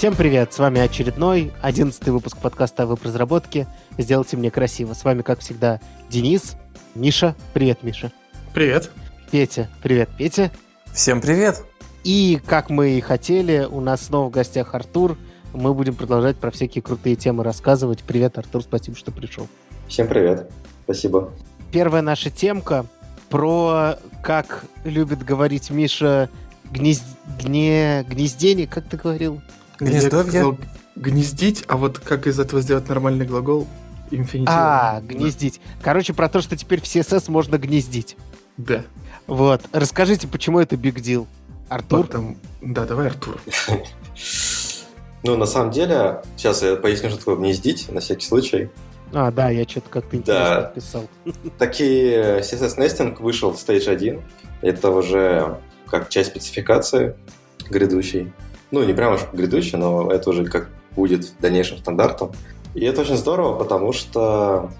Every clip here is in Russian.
Всем привет! С вами очередной, одиннадцатый выпуск подкаста о веб-разработке «Сделайте мне красиво». С вами, как всегда, Денис, Миша. Привет, Миша. Привет. Петя. Привет, Петя. Всем привет. И, как мы и хотели, у нас снова в гостях Артур. Мы будем продолжать про всякие крутые темы рассказывать. Привет, Артур, спасибо, что пришел. Всем привет. Спасибо. Первая наша темка про, как любит говорить Миша, гнезд... гне... гнездение, как ты говорил? Гнездовье? гнездить, а вот как из этого сделать нормальный глагол? Инфинитив. А, гнездить. Короче, про то, что теперь в CSS можно гнездить. Да. Вот. Расскажите, почему это big deal? Артур? Потом... Да, давай Артур. Ну, на самом деле, сейчас я поясню, что такое гнездить, на всякий случай. А, да, я что-то как-то интересно да. писал. Такие CSS Nesting вышел в Stage 1. Это уже как часть спецификации грядущей. Ну, не прямо уж грядущей, но это уже как будет дальнейшим стандартом. И это очень здорово, потому что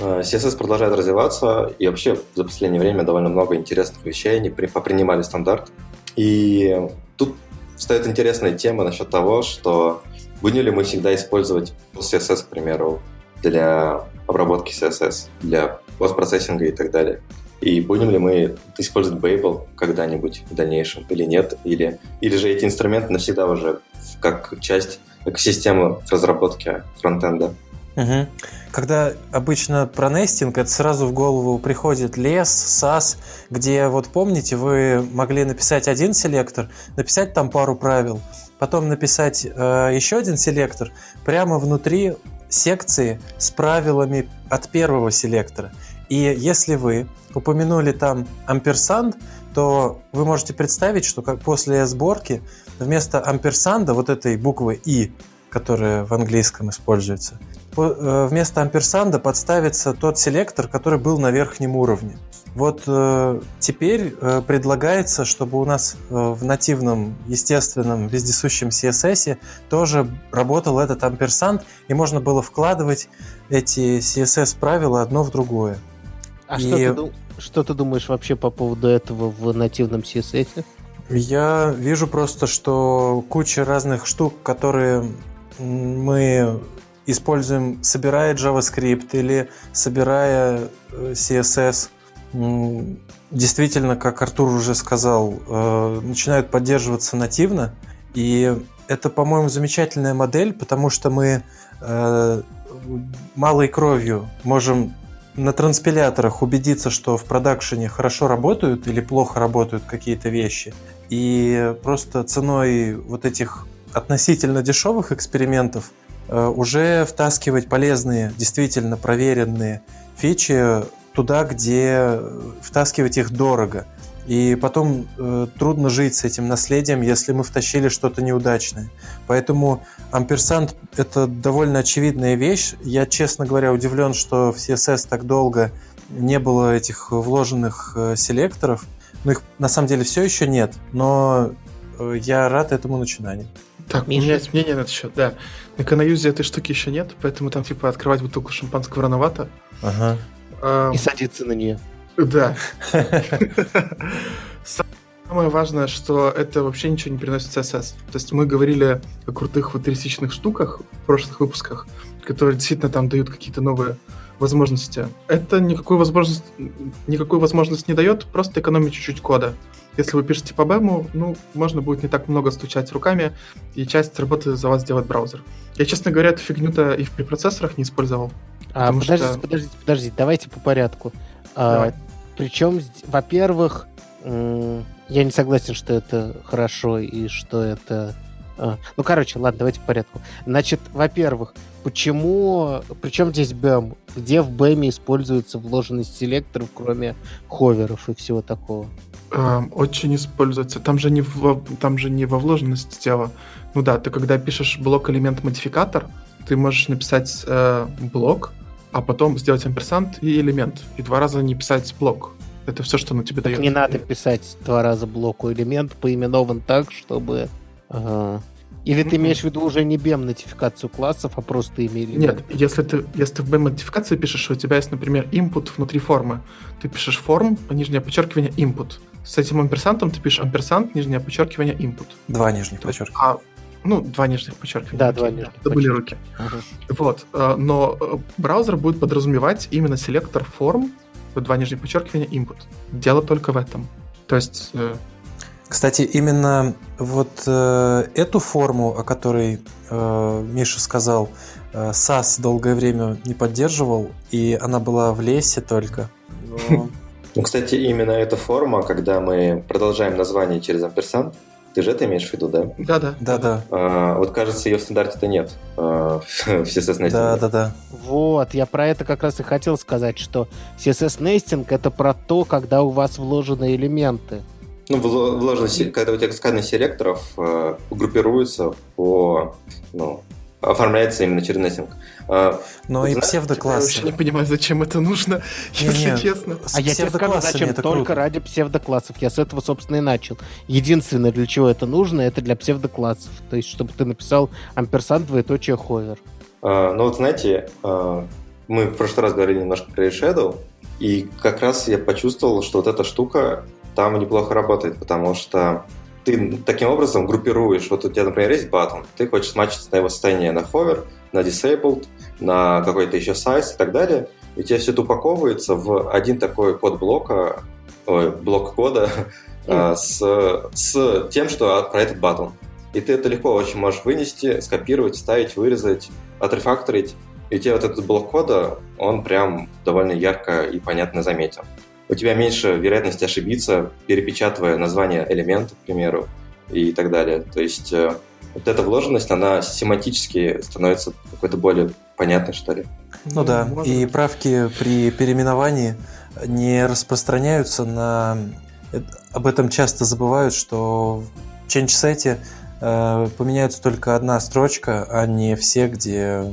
э, CSS продолжает развиваться, и вообще за последнее время довольно много интересных вещей они попринимали стандарт. И тут встает интересная тема насчет того, что будем ли мы всегда использовать CSS, к примеру, для обработки CSS, для постпроцессинга и так далее. И будем ли мы использовать Babel когда-нибудь в дальнейшем или нет? Или, или же эти инструменты навсегда уже как часть экосистемы разработки фронтенда? Угу. Когда обычно про нестинг, это сразу в голову приходит лес, SAS, где, вот помните, вы могли написать один селектор, написать там пару правил, потом написать э, еще один селектор прямо внутри секции с правилами от первого селектора. И если вы упомянули там амперсанд, то вы можете представить, что как после сборки вместо амперсанда, вот этой буквы «и», которая в английском используется, Э, вместо амперсанда подставится тот селектор, который был на верхнем уровне. Вот э, теперь э, предлагается, чтобы у нас э, в нативном, естественном, вездесущем CSS тоже работал этот амперсанд, и можно было вкладывать эти CSS-правила одно в другое. А и... что, ты, что ты думаешь вообще по поводу этого в нативном CSS? Я вижу просто, что куча разных штук, которые мы используем, собирая JavaScript или собирая э, CSS, действительно, как Артур уже сказал, э, начинают поддерживаться нативно. И это, по-моему, замечательная модель, потому что мы э, малой кровью можем на транспиляторах убедиться, что в продакшене хорошо работают или плохо работают какие-то вещи. И просто ценой вот этих относительно дешевых экспериментов – Э, уже втаскивать полезные, действительно проверенные фичи туда, где втаскивать их дорого. И потом э, трудно жить с этим наследием, если мы втащили что-то неудачное. Поэтому амперсант — это довольно очевидная вещь. Я, честно говоря, удивлен, что в CSS так долго не было этих вложенных э, селекторов. Но их на самом деле все еще нет, но э, я рад этому начинанию. Так, Миша. у меня есть мнение на этот счет, да. На Канаюзе этой штуки еще нет, поэтому там, типа, открывать бутылку шампанского рановато. Ага. А, И садиться на нее. Да. Самое важное, что это вообще ничего не приносит CSS. То есть мы говорили о крутых футуристичных штуках в прошлых выпусках, которые действительно там дают какие-то новые возможности. Это никакую возможность, никакую возможность не дает, просто экономить чуть-чуть кода. Если вы пишете по бэму, ну, можно будет не так много стучать руками, и часть работы за вас сделает браузер. Я, честно говоря, эту фигню-то и в препроцессорах не использовал. А, подождите, что... подождите, подождите, давайте по порядку. А, причем, во-первых, я не согласен, что это хорошо и что это... А, ну, короче, ладно, давайте по порядку. Значит, во-первых, почему... Причем здесь BEM? Где в BEM используется вложенность селекторов, кроме ховеров и всего такого? очень используется. Там же не в, там же не во вложенности дела. Ну да, ты когда пишешь блок элемент модификатор, ты можешь написать э, блок, а потом сделать амперсант и элемент. И два раза не писать блок. Это все, что оно тебе так дает. Не надо писать два раза блоку элемент поименован так, чтобы... Ага. Или ты имеешь в виду уже не BEM-нотификацию классов, а просто имели? Нет, если ты, если ты в BEM-нотификации пишешь, у тебя есть, например, input внутри формы. Ты пишешь форм, нижнее подчеркивание, input. С этим амперсантом ты пишешь амперсант, нижнее подчеркивание, input. Два нижних подчеркивания. А, Ну, два нижних подчеркивания. Да, два нижних Это были руки. Угу. Вот. Э, но э, браузер будет подразумевать именно селектор форм, два нижних подчеркивания, input. Дело только в этом. То есть... Э, Кстати, именно вот э, эту форму, о которой э, Миша сказал, э, SAS долгое время не поддерживал, и она была в лесе только. Но... Ну, кстати, именно эта форма, когда мы продолжаем название через амперсант, ты же это имеешь в виду, да? Да, да. Да, да. А, вот кажется, ее в стандарте-то нет. А, в CSS Nesting. Да, да, да. Вот, я про это как раз и хотел сказать, что CSS Nesting это про то, когда у вас вложены элементы. Ну, вложены, когда у тебя каскадных селекторов э, группируются по ну, оформляется именно через нетинг. А, Но вот, и псевдоклассы. Я вообще не понимаю, зачем это нужно, не, если не, честно. А я тебе скажу, зачем. Только круто. ради псевдоклассов. Я с этого, собственно, и начал. Единственное, для чего это нужно, это для псевдоклассов. То есть, чтобы ты написал амперсант двоеточие ховер. А, ну вот знаете, а, мы в прошлый раз говорили немножко про Shadow, и как раз я почувствовал, что вот эта штука там неплохо работает, потому что ты таким образом группируешь, вот у тебя, например, есть батон, ты хочешь смачиться на его состояние на hover, на disabled, на какой-то еще size и так далее, и у тебя все это упаковывается в один такой код блока, ой, блок кода mm. с, с тем, что про этот батон. И ты это легко очень можешь вынести, скопировать, ставить, вырезать, отрефакторить. И у тебя вот этот блок кода, он прям довольно ярко и понятно заметен у тебя меньше вероятности ошибиться, перепечатывая название элемента, к примеру, и так далее. То есть э, вот эта вложенность, она семантически становится какой-то более понятной, что ли. Ну, да, может. и правки при переименовании не распространяются на... Об этом часто забывают, что в change э, поменяется только одна строчка, а не все, где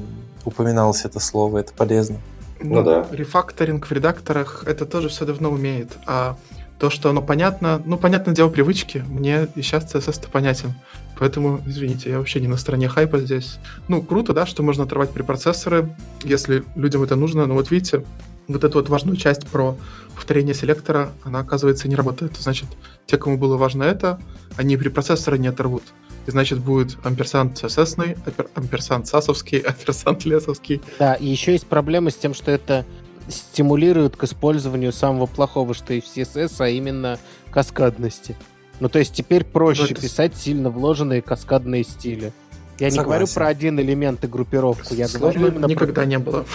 упоминалось это слово. Это полезно. Ну, ну да. Рефакторинг в редакторах это тоже все давно умеет. А то, что оно понятно, ну, понятное дело привычки. Мне и сейчас CSS-то понятен. Поэтому, извините, я вообще не на стороне хайпа здесь. Ну, круто, да, что можно оторвать препроцессоры, если людям это нужно. Но вот видите, вот эту вот важную часть про повторение селектора, она, оказывается, не работает. Значит, те, кому было важно это, они препроцессоры не оторвут. И значит будет амперсант CSS, амперсант сасовский, амперсант лесовский. Да, и еще есть проблема с тем, что это стимулирует к использованию самого плохого, что и в CSS, а именно каскадности. Ну, то есть теперь проще это... писать сильно вложенные каскадные стили. Я Согласен. не говорю про один элемент и группировку, я Сложно говорю именно никогда про... не было.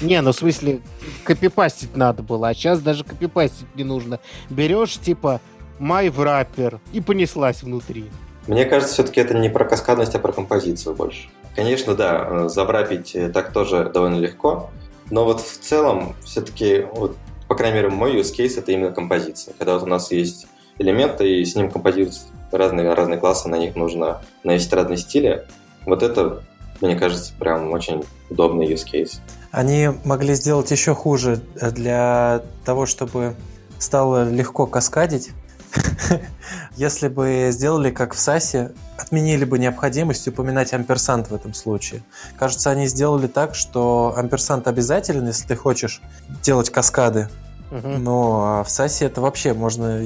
Не, ну в смысле, копипастить надо было, а сейчас даже копипастить не нужно. Берешь, типа, my wrapper и понеслась внутри. Мне кажется, все-таки это не про каскадность, а про композицию больше. Конечно, да, э, забрапить э, так тоже довольно легко, но вот в целом все-таки, вот, по крайней мере, мой use case это именно композиция. Когда вот у нас есть элементы, и с ним композируются разные, разные классы, на них нужно навесить разные стили. Вот это, мне кажется, прям очень удобный use case. Они могли сделать еще хуже для того, чтобы стало легко каскадить. Если бы сделали как в САСе, отменили бы необходимость упоминать амперсант в этом случае. Кажется, они сделали так, что амперсант обязателен, если ты хочешь делать каскады. Угу. Но в САСе это вообще можно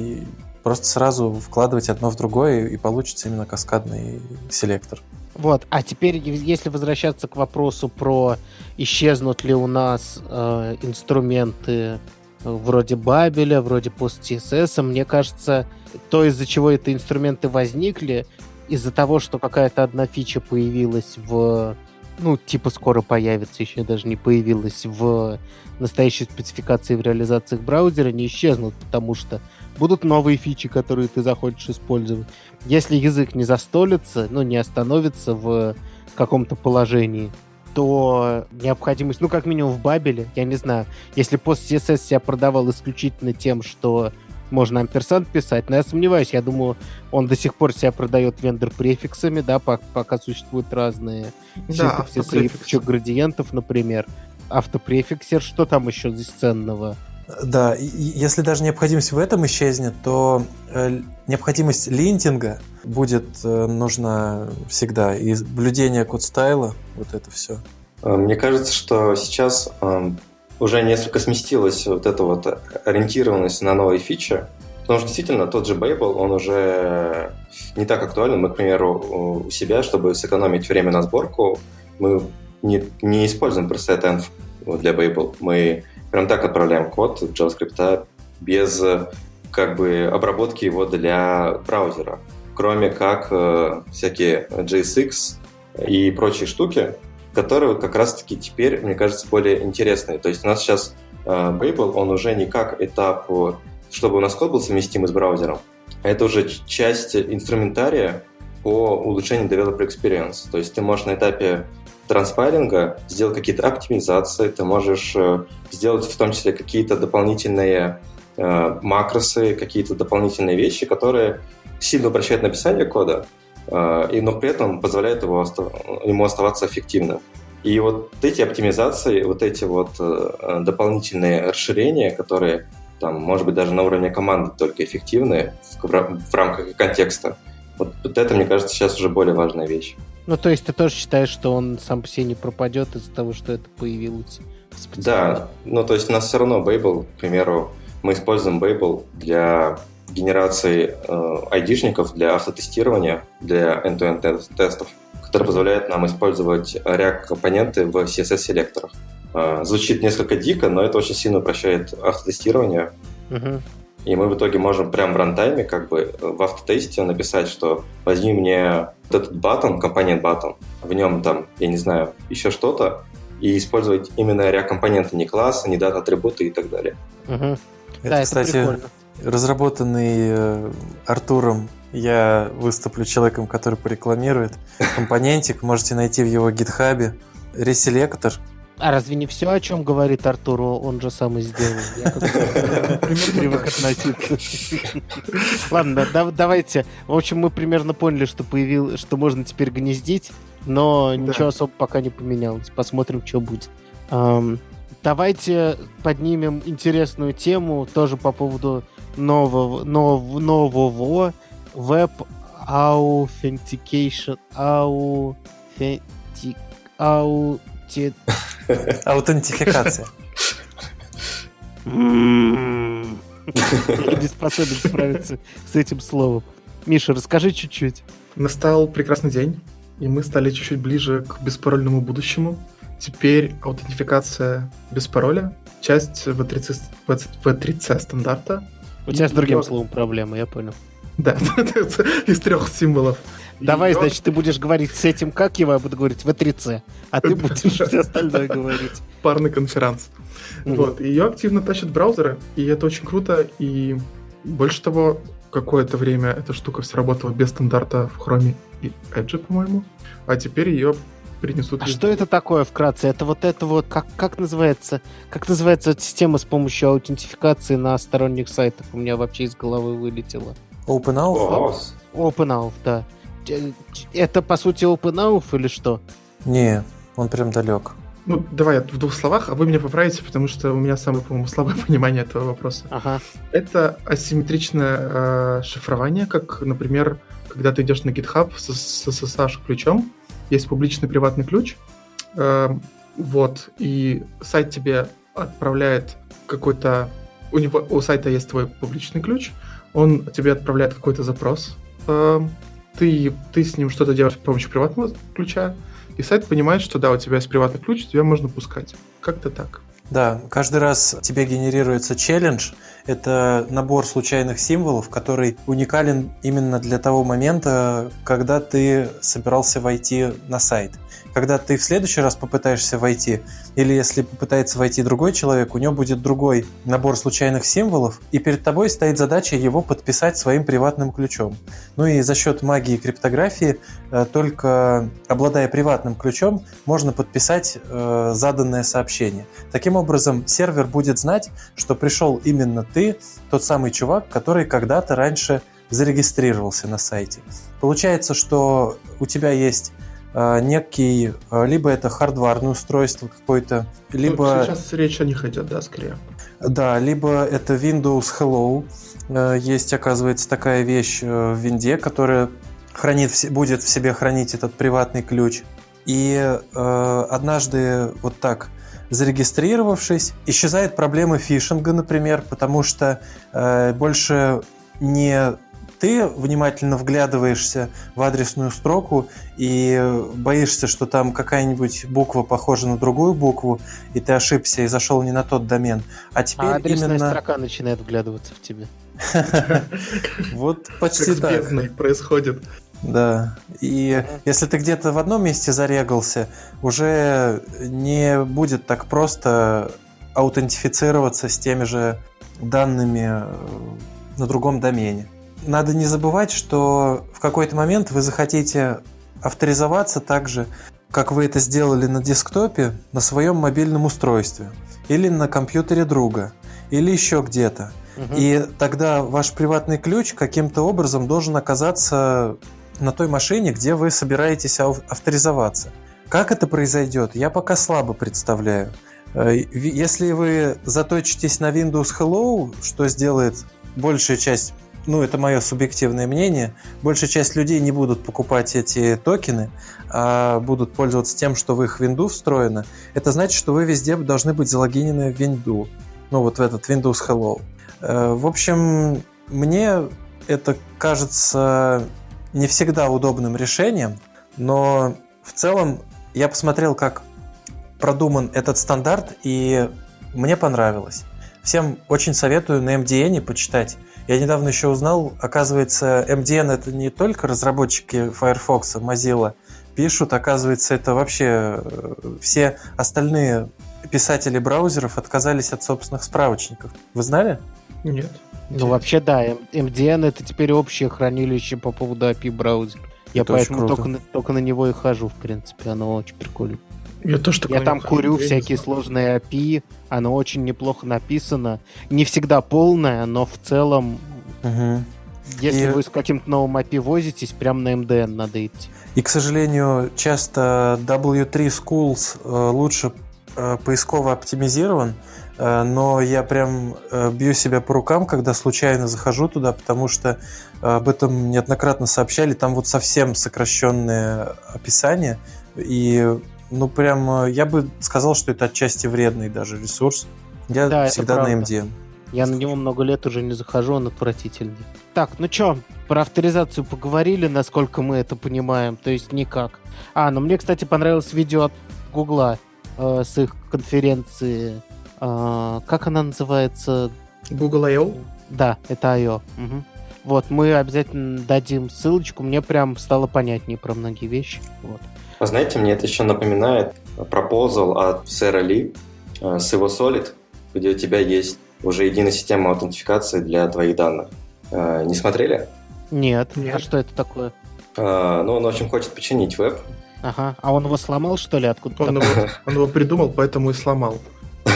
просто сразу вкладывать одно в другое, и получится именно каскадный селектор. Вот, а теперь, если возвращаться к вопросу про исчезнут ли у нас э, инструменты вроде Бабеля, вроде PostCSS, мне кажется, то, из-за чего эти инструменты возникли, из-за того, что какая-то одна фича появилась в... Ну, типа скоро появится, еще даже не появилась в настоящей спецификации в реализациях браузера, не исчезнут, потому что будут новые фичи, которые ты захочешь использовать. Если язык не застолится, ну, не остановится в каком-то положении, то необходимость, ну, как минимум в Бабеле, я не знаю, если пост CSS себя продавал исключительно тем, что можно амперсант писать, но я сомневаюсь, я думаю, он до сих пор себя продает вендор-префиксами, да, пока существуют разные да, синтаксисы градиентов, например. Автопрефиксер, что там еще здесь ценного? Да, и если даже необходимость в этом исчезнет, то э, необходимость линтинга будет э, нужна всегда. И блюдение код-стайла, вот это все. Э, мне кажется, что сейчас уже несколько сместилась вот эта вот ориентированность на новые фичи. Потому что действительно тот же Babel, он уже не так актуален. Мы, к примеру, у себя, чтобы сэкономить время на сборку, мы не, не используем preset env для Babel. Мы прям так отправляем код JavaScript без как бы обработки его для браузера. Кроме как э, всякие JSX и прочие штуки, которые как раз-таки теперь, мне кажется, более интересные. То есть у нас сейчас э, Babel, он уже не как этап чтобы у нас код был совместим с браузером. А это уже часть инструментария по улучшению developer experience. То есть ты можешь на этапе транспайлинга сделать какие-то оптимизации, ты можешь э, сделать в том числе какие-то дополнительные э, макросы, какие-то дополнительные вещи, которые сильно упрощают написание кода, э, и, но при этом позволяют его, ему оставаться эффективным. И вот эти оптимизации, вот эти вот дополнительные расширения, которые там, может быть, даже на уровне команды только эффективны в, в рамках контекста. Вот, вот это, мне кажется, сейчас уже более важная вещь. Ну, то есть ты тоже считаешь, что он сам по себе не пропадет из-за того, что это появилось? Да, ну, то есть у нас все равно Babel, к примеру, мы используем Babel для генерации э, айдишников, для автотестирования, для end-to-end тестов, который позволяет нам использовать React-компоненты в CSS-селекторах. А, звучит несколько дико, но это очень сильно упрощает автотестирование. Угу. И мы в итоге можем прямо в рантайме, как бы в автотесте написать, что возьми мне вот этот батон, компонент батон, в нем там, я не знаю, еще что-то, и использовать именно React-компоненты, не классы, не дата-атрибуты и так далее. Угу. Это, да, кстати, это разработанный э, Артуром я выступлю человеком, который порекламирует компонентик. Можете найти в его гитхабе. Реселектор а разве не все, о чем говорит Артур, он же сам и сделал? Я привык относиться. Ладно, давайте. В общем, мы примерно поняли, что появил, что можно теперь гнездить, но ничего особо пока не поменялось. Посмотрим, что будет. Давайте поднимем интересную тему тоже по поводу нового, нового, нового Web Authentication. Authentic, authentic, Аутентификация. Не способен справиться с этим словом. Миша, расскажи чуть-чуть. Настал прекрасный день, и мы стали чуть-чуть ближе к беспарольному будущему. Теперь аутентификация без пароля, часть V3C, V3C стандарта. У тебя с другим словом проблема, я понял. Да, из трех символов. Давай, ее... значит, ты будешь говорить с этим, как его я буду говорить, в 3C, а ты будешь все остальное говорить. Парный конференц. Вот, ее активно тащат браузеры, и это очень круто, и больше того, какое-то время эта штука все работала без стандарта в Chrome и Edge, по-моему, а теперь ее принесут. А что это такое вкратце? Это вот это вот, как, как называется, как называется эта система с помощью аутентификации на сторонних сайтах? У меня вообще из головы вылетело. OpenAuth? OpenAuth, да. Это, по сути, OpenAuth или что? Не, он прям далек. Ну, давай в двух словах, а вы меня поправите, потому что у меня самое, по-моему, слабое понимание этого вопроса. Ага. Это асимметричное э, шифрование, как, например, когда ты идешь на GitHub с, с SSH-ключом, есть публичный приватный ключ, э, вот, и сайт тебе отправляет какой-то... У, него, у сайта есть твой публичный ключ, он тебе отправляет какой-то запрос, э, ты, ты с ним что-то делаешь с помощью приватного ключа, и сайт понимает, что да, у тебя есть приватный ключ, тебя можно пускать. Как-то так. Да, каждый раз тебе генерируется челлендж. Это набор случайных символов, который уникален именно для того момента, когда ты собирался войти на сайт когда ты в следующий раз попытаешься войти, или если попытается войти другой человек, у него будет другой набор случайных символов, и перед тобой стоит задача его подписать своим приватным ключом. Ну и за счет магии криптографии, э, только обладая приватным ключом, можно подписать э, заданное сообщение. Таким образом, сервер будет знать, что пришел именно ты, тот самый чувак, который когда-то раньше зарегистрировался на сайте. Получается, что у тебя есть некий, а, либо это хардварное устройство какое-то, либо... Ну, сейчас речь о них идет, да, скорее. Да, либо это Windows Hello. А, есть, оказывается, такая вещь э, в винде, которая хранит, будет в себе хранить этот приватный ключ. И э, однажды вот так зарегистрировавшись, исчезает проблема фишинга, например, потому что э, больше не ты внимательно вглядываешься в адресную строку и боишься, что там какая-нибудь буква похожа на другую букву, и ты ошибся и зашел не на тот домен. А теперь а адресная именно... строка начинает вглядываться в тебя. Вот почти так. происходит. Да. И если ты где-то в одном месте зарегался, уже не будет так просто аутентифицироваться с теми же данными на другом домене. Надо не забывать, что в какой-то момент вы захотите авторизоваться так же, как вы это сделали на десктопе, на своем мобильном устройстве, или на компьютере друга, или еще где-то. Угу. И тогда ваш приватный ключ каким-то образом должен оказаться на той машине, где вы собираетесь авторизоваться. Как это произойдет, я пока слабо представляю. Э, если вы заточитесь на Windows Hello, что сделает большая часть, ну это мое субъективное мнение, большая часть людей не будут покупать эти токены, а будут пользоваться тем, что в их Windows встроено, это значит, что вы везде должны быть залогинены в Windows, ну вот в этот Windows Hello. Э, в общем, мне это кажется не всегда удобным решением, но в целом я посмотрел, как продуман этот стандарт, и мне понравилось. Всем очень советую на MDN почитать. Я недавно еще узнал, оказывается, MDN это не только разработчики Firefox, Mozilla пишут, оказывается, это вообще э, все остальные писатели браузеров отказались от собственных справочников. Вы знали? Нет. Ну, вообще, да, MDN это теперь общее хранилище по поводу API браузера. Я это поэтому только на, только на него и хожу, в принципе, оно очень прикольно. Я, тоже Я там курю всякие сложные API, оно очень неплохо написано. Не всегда полное, но в целом, угу. если и... вы с каким-то новым API возитесь, прям на MDN надо идти. И, к сожалению, часто W3 Schools э, лучше э, поисково оптимизирован, Э, но я прям бью себя по рукам, когда случайно захожу туда, потому что об этом неоднократно сообщали. Там вот совсем сокращенное описание. И, ну, прям, я бы сказал, что это отчасти вредный даже ресурс. Я да, всегда на MDM. Я на него много лет уже не захожу, он отвратительный. Так, ну чё, про авторизацию поговорили, насколько мы это понимаем, то есть никак. А, ну мне, кстати, понравилось видео от Гугла э, с их конференции а, как она называется? Google I.O.? Да, это I.O. Угу. Вот, мы обязательно дадим ссылочку. Мне прям стало понятнее про многие вещи. Вот. А знаете, мне это еще напоминает пропозал от сэра Ли э, с его Solid, где у тебя есть уже единая система аутентификации для твоих данных. Э, не смотрели? Нет. А Нет. А что это такое? А, ну, он, в общем, хочет починить веб. Ага. А он его сломал, что ли? Откуда? Он, его, он его придумал, поэтому и сломал.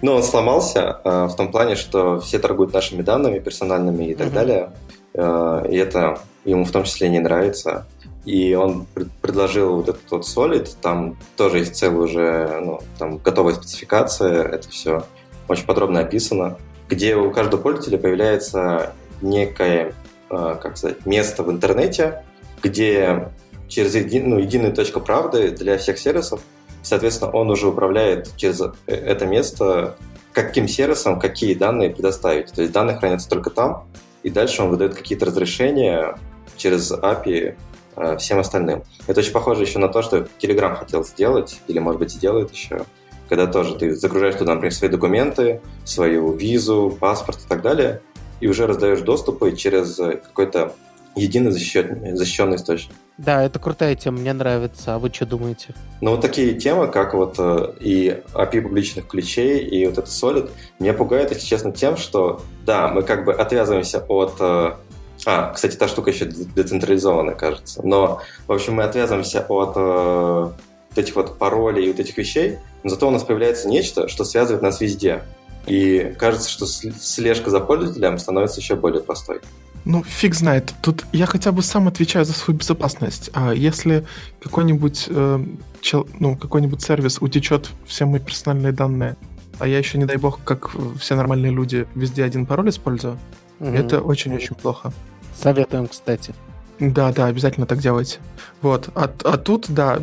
Ну, он сломался в том плане, что все торгуют нашими данными персональными и так далее. И это ему в том числе не нравится. И он предложил вот этот вот Solid, там тоже есть целая уже, ну, там готовая спецификация, это все очень подробно описано, где у каждого пользователя появляется некое, а, как сказать, место в интернете, где через един, ну, единую точку правды для всех сервисов Соответственно, он уже управляет через э, это место, каким сервисом какие данные предоставить. То есть данные хранятся только там, и дальше он выдает какие-то разрешения через API э, всем остальным. Это очень похоже еще на то, что Telegram хотел сделать, или, может быть, сделает еще, когда тоже ты загружаешь туда, например, свои документы, свою визу, паспорт и так далее, и уже раздаешь доступы через какой-то единый защищенный, защищенный источник. Да, это крутая тема, мне нравится. А вы что думаете? Ну, вот такие темы, как вот э, и API публичных ключей, и вот это Solid, меня пугает, если честно, тем, что, да, мы как бы отвязываемся от... А, кстати, та штука еще децентрализованная, кажется. Но, в общем, мы отвязываемся от э, вот этих вот паролей и вот этих вещей, но зато у нас появляется нечто, что связывает нас везде. И кажется, что слежка за пользователем становится еще более простой. Ну, фиг знает. Тут я хотя бы сам отвечаю за свою безопасность. А если какой-нибудь э, чел, ну, какой-нибудь сервис утечет все мои персональные данные, а я еще, не дай бог, как все нормальные люди, везде один пароль использую, угу. это очень-очень плохо. Советуем, кстати. Да, да, обязательно так делайте. Вот. А, а тут, да,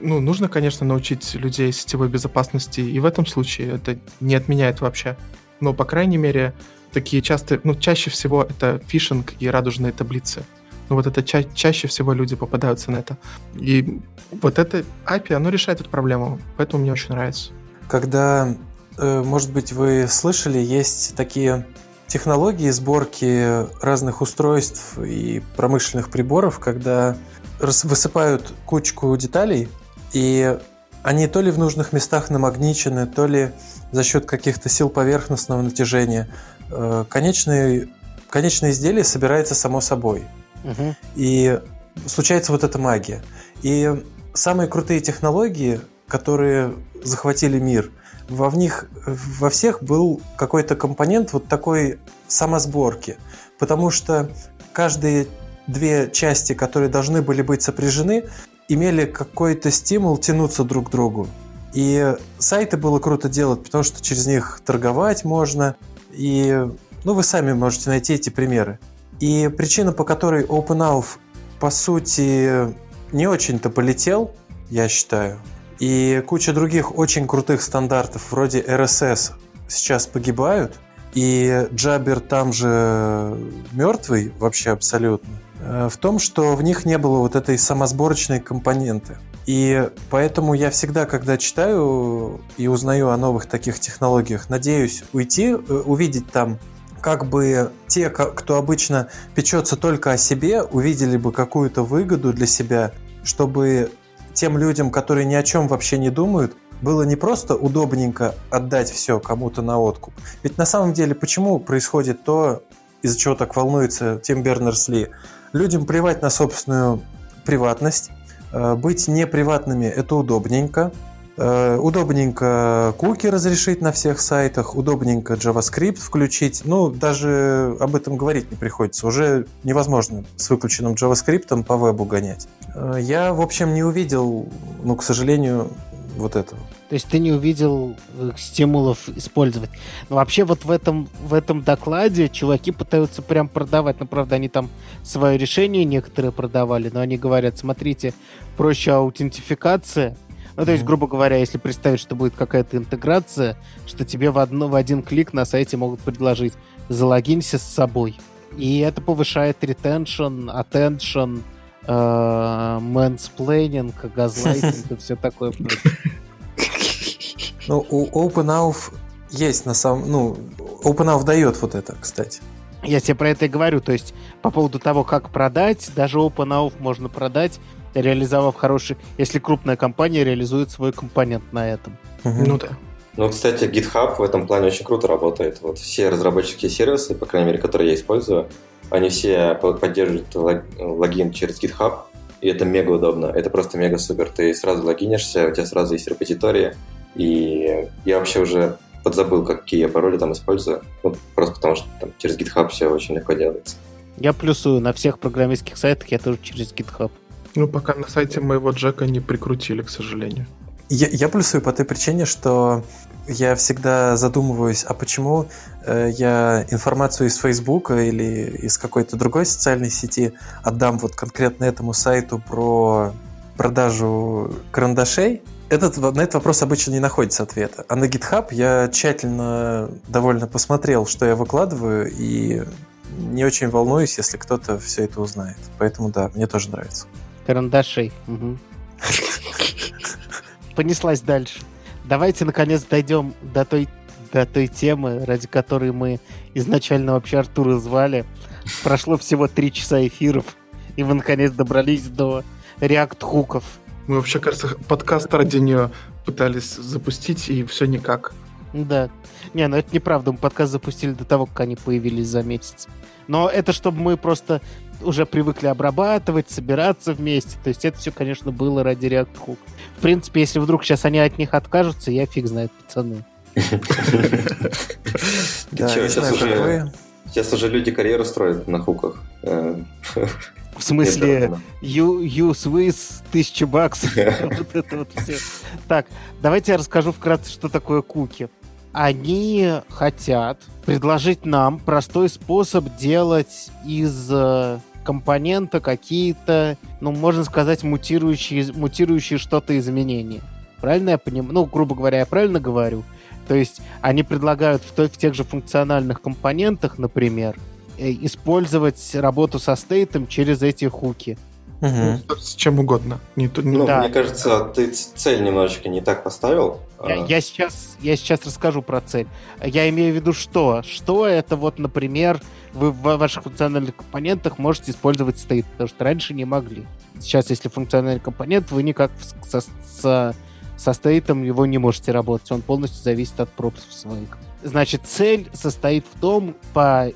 ну, нужно, конечно, научить людей сетевой безопасности, и в этом случае это не отменяет вообще. Но, по крайней мере, такие частые, ну, чаще всего это фишинг и радужные таблицы. Ну, вот это ча- чаще всего люди попадаются на это. И вот это API, оно решает эту проблему, поэтому мне очень нравится. Когда, э, может быть, вы слышали, есть такие технологии сборки разных устройств и промышленных приборов, когда высыпают кучку деталей, и они то ли в нужных местах намагничены, то ли за счет каких-то сил поверхностного натяжения. Э, конечное, конечное изделие собирается само собой. Угу. И случается вот эта магия. И самые крутые технологии, которые захватили мир, во, в них, во всех был какой-то компонент вот такой самосборки. Потому что каждые две части, которые должны были быть сопряжены, имели какой-то стимул тянуться друг к другу. И сайты было круто делать, потому что через них торговать можно. И ну, вы сами можете найти эти примеры. И причина, по которой OpenAuth, по сути, не очень-то полетел, я считаю, и куча других очень крутых стандартов, вроде RSS, сейчас погибают, и Jabber там же мертвый вообще абсолютно, э, в том, что в них не было вот этой самосборочной компоненты. И поэтому я всегда, когда читаю и узнаю о новых таких технологиях, надеюсь уйти, э, увидеть там как бы те, кто обычно печется только о себе, увидели бы какую-то выгоду для себя, чтобы тем людям, которые ни о чем вообще не думают, было не просто удобненько отдать все кому-то на откуп. Ведь на самом деле почему происходит то, из-за чего так волнуется Тим Бернерс-Ли? Людям плевать на собственную приватность, Э, быть неприватными – это удобненько. Э, удобненько куки разрешить на всех сайтах, удобненько JavaScript включить. Ну, даже об этом говорить не приходится. Уже невозможно с выключенным JavaScript по вебу гонять. Э, я, в общем, не увидел, ну, к сожалению, вот этого. То есть ты не увидел стимулов использовать. Но вообще вот в этом, в этом докладе чуваки пытаются прям продавать. Ну, правда, они там свое решение некоторые продавали, но они говорят, смотрите, проще аутентификация. Ну, то есть, грубо говоря, если представить, что будет какая-то интеграция, что тебе в, одно, в один клик на сайте могут предложить залогинься с собой. И это повышает retention, attention, mansplaining, газлайтинг и все такое. Ну, у OpenAuth есть на самом... Ну, OpenAuth дает вот это, кстати. Я тебе про это и говорю. То есть по поводу того, как продать, даже OpenAuth можно продать, реализовав хороший... Если крупная компания реализует свой компонент на этом. Угу. Ну да. Ну, кстати, GitHub в этом плане очень круто работает. Вот все разработческие сервисы, по крайней мере, которые я использую, они все поддерживают логин через GitHub, и это мега удобно. Это просто мега супер. Ты сразу логинишься, у тебя сразу есть репозитории, и я вообще уже подзабыл, какие я пароли там использую. Ну, просто потому что там через GitHub все очень легко делается. Я плюсую на всех программистских сайтах, я тоже через GitHub. Ну, пока на сайте моего Джека не прикрутили, к сожалению. Я, я плюсую по той причине, что я всегда задумываюсь, а почему э, я информацию из Фейсбука или из какой-то другой социальной сети отдам вот конкретно этому сайту про продажу карандашей, этот, на этот вопрос обычно не находится ответа. А на GitHub я тщательно довольно посмотрел, что я выкладываю, и не очень волнуюсь, если кто-то все это узнает. Поэтому да, мне тоже нравится. Карандашей. Угу. Понеслась дальше. Давайте, наконец, дойдем до той, до той темы, ради которой мы изначально вообще Артура звали. Прошло всего три часа эфиров, и мы, наконец, добрались до реакт-хуков. Мы вообще, кажется, подкаст ради нее пытались запустить, и все никак. Да. Не, ну это неправда. Мы подкаст запустили до того, как они появились за месяц. Но это чтобы мы просто уже привыкли обрабатывать, собираться вместе. То есть это все, конечно, было ради React Hook. В принципе, если вдруг сейчас они от них откажутся, я фиг знает, пацаны. Сейчас уже люди карьеру строят на хуках. Э, в смысле, Swiss, тысяча баксов. вот это вот все. Так, давайте я расскажу вкратце, что такое куки. Они хотят предложить нам простой способ делать из э, компонента какие-то, ну, можно сказать, мутирующие, мутирующие что-то изменения. Правильно я понимаю? Ну, грубо говоря, я правильно говорю? То есть они предлагают в, той, в тех же функциональных компонентах, например, э, использовать работу со стейтом через эти хуки. Угу. С чем угодно. Не, не... Ну, да. мне кажется, ты цель немножечко не так поставил. Я, а. я, сейчас, я сейчас расскажу про цель. Я имею в виду что? Что это вот, например, вы в ваших функциональных компонентах можете использовать стейт, потому что раньше не могли. Сейчас, если функциональный компонент, вы никак со, со, со стейтом его не можете работать. Он полностью зависит от пропсов своих. Значит, цель состоит в том, по,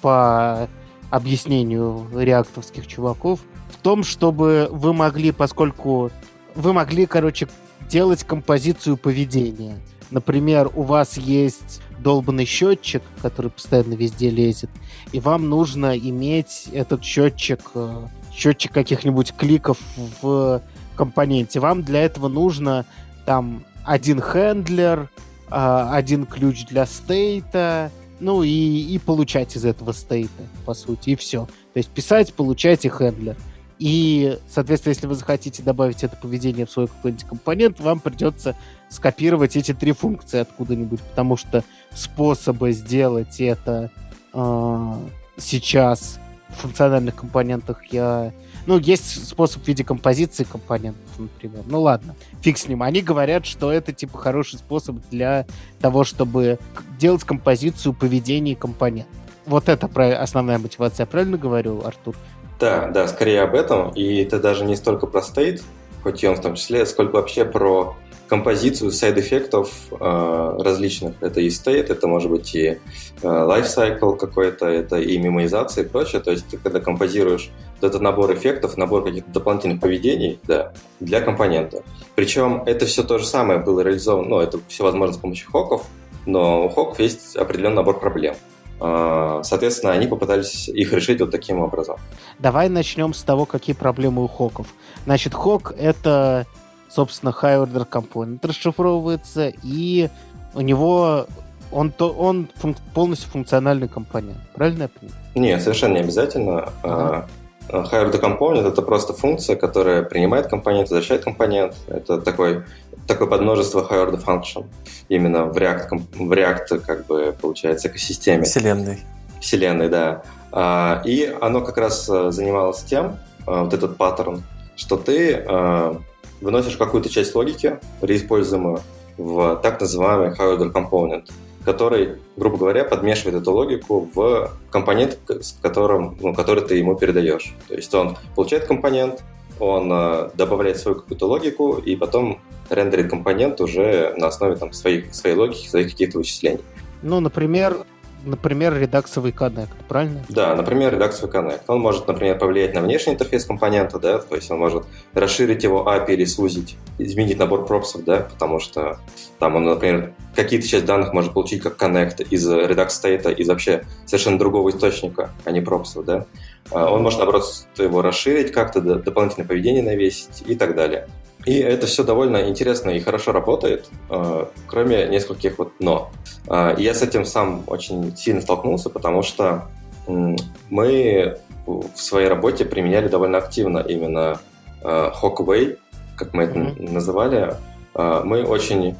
по объяснению реактовских чуваков, том, чтобы вы могли, поскольку вы могли, короче, делать композицию поведения. Например, у вас есть долбанный счетчик, который постоянно везде лезет, и вам нужно иметь этот счетчик, э, счетчик каких-нибудь кликов в компоненте. Вам для этого нужно там один хендлер, э, один ключ для стейта, ну и, и получать из этого стейта, по сути, и все. То есть писать, получать и хендлер. И, соответственно, если вы захотите добавить это поведение в свой какой-нибудь компонент, вам придется скопировать эти три функции откуда-нибудь, потому что способы сделать это э, сейчас в функциональных компонентах я... Ну, есть способ в виде композиции компонентов, например. Ну ладно, фиг с ним. Они говорят, что это типа хороший способ для того, чтобы делать композицию поведения компонентов. Вот это основная мотивация. Я правильно говорю, Артур? Да, да, скорее об этом. И это даже не столько про стейт, хоть и он в том числе, сколько вообще про композицию сайд-эффектов э, различных. Это и стейт, это может быть и э, lifecycle какой-то, это и мемоизация и прочее. То есть ты когда композируешь вот этот набор эффектов, набор каких-то дополнительных поведений да, для компонента. Причем это все то же самое было реализовано, ну, это все возможно с помощью хоков, но у хоков есть определенный набор проблем. А, соответственно, они попытались их решить вот таким образом. Давай начнем с того, какие проблемы у хоков. Значит, хок — это, собственно, high order component расшифровывается, и у него он, то, он функ, полностью функциональный компонент. Правильно я понимаю? Нет, совершенно не обязательно. Uh-huh. Higher order component — это просто функция, которая принимает компонент, возвращает компонент. Это такой такое подмножество high order function именно в React, в React как бы получается экосистеме. Вселенной. Вселенной, да. А, и оно как раз э, занималось тем, э, вот этот паттерн, что ты э, выносишь какую-то часть логики, реиспользуемую в так называемый order component, который, грубо говоря, подмешивает эту логику в компонент, с которым, ну, который ты ему передаешь. То есть он получает компонент, он добавляет свою какую-то логику, и потом рендерит компонент уже на основе там, своих, своей логики, своих каких-то вычислений. Ну, например, например, редаксовый коннект, правильно? Да, например, редаксовый коннект. Он может, например, повлиять на внешний интерфейс компонента, да, то есть он может расширить его API или сузить, изменить набор пропсов, да, потому что там он, например, какие-то часть данных может получить как коннект из Redux State, из вообще совершенно другого источника, а не пропсов, да. А он может, наоборот, его расширить как-то, дополнительное поведение навесить и так далее. И это все довольно интересно и хорошо работает, э, кроме нескольких вот «но». Э, я с этим сам очень сильно столкнулся, потому что мы в своей работе применяли довольно активно именно э, Hawkway, как мы это mm-hmm. называли. Мы очень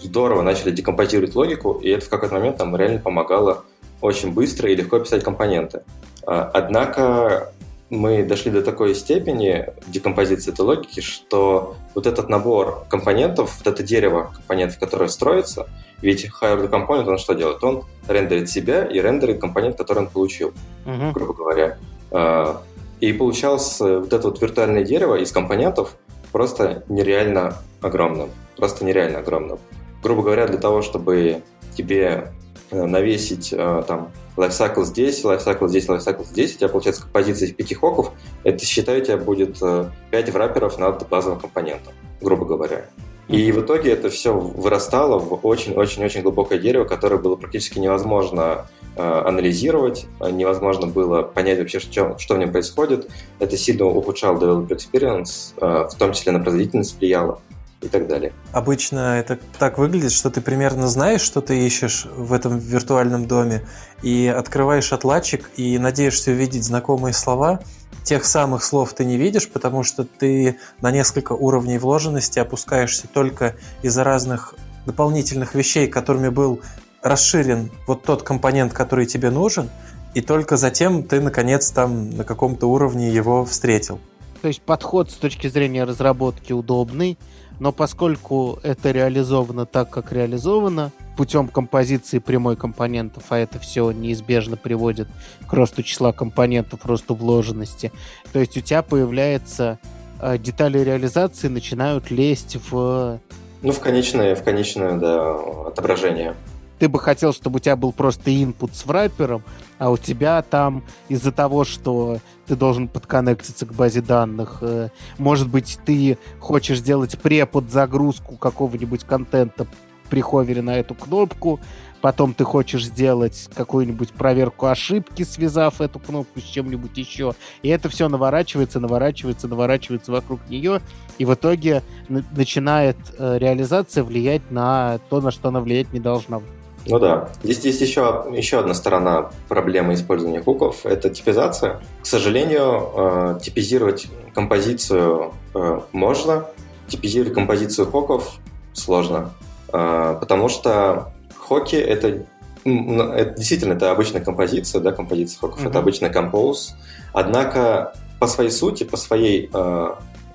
здорово начали декомпозировать логику, и это в какой-то момент нам реально помогало очень быстро и легко писать компоненты. Однако мы дошли до такой степени декомпозиции этой логики, что вот этот набор компонентов, вот это дерево компонентов, которое строится, ведь higher компонент, он что делает? Он рендерит себя и рендерит компонент, который он получил, uh-huh. грубо говоря. А, и получалось вот это вот виртуальное дерево из компонентов просто нереально огромным. Просто нереально огромным. Грубо говоря, для того, чтобы тебе Э, навесить э, там лайфсайкл здесь, лайфсайкл здесь, лайфсайкл здесь, у тебя получается композиция из пяти хоков, это, считай, у тебя будет 5 э, враперов над базовым компонентом, грубо говоря. И в итоге это все вырастало в очень-очень-очень глубокое дерево, которое было практически невозможно анализировать, невозможно было понять вообще, что, что в нем происходит. Это сильно ухудшало developer experience, в том числе на производительность влияло и так далее. Обычно это так выглядит, что ты примерно знаешь, что ты ищешь в этом виртуальном доме, и открываешь отладчик и надеешься увидеть знакомые слова. Тех самых слов ты не видишь, потому что ты на несколько уровней вложенности опускаешься только из-за разных дополнительных вещей, которыми был расширен вот тот компонент, который тебе нужен, и только затем ты, наконец, там на каком-то уровне его встретил. То есть подход с точки зрения разработки удобный, но поскольку это реализовано так, как реализовано, путем композиции прямой компонентов, а это все неизбежно приводит к росту числа компонентов, росту вложенности, то есть у тебя появляется э, детали реализации начинают лезть в... Ну, в конечное, в конечное, да, отображение ты бы хотел, чтобы у тебя был просто input с враппером, а у тебя там из-за того, что ты должен подконнектиться к базе данных, э, может быть, ты хочешь сделать препод загрузку какого-нибудь контента при ховере на эту кнопку, потом ты хочешь сделать какую-нибудь проверку ошибки, связав эту кнопку с чем-нибудь еще, и это все наворачивается, наворачивается, наворачивается вокруг нее, и в итоге начинает э, реализация влиять на то, на что она влиять не должна. Ну да. Здесь есть еще, еще одна сторона проблемы использования хуков – это типизация. К сожалению, э, типизировать композицию э, можно, типизировать композицию хоков сложно, э, потому что хоки – это, это действительно это обычная композиция, да, композиция хоков mm-hmm. – это обычный композ, однако по своей сути, по своей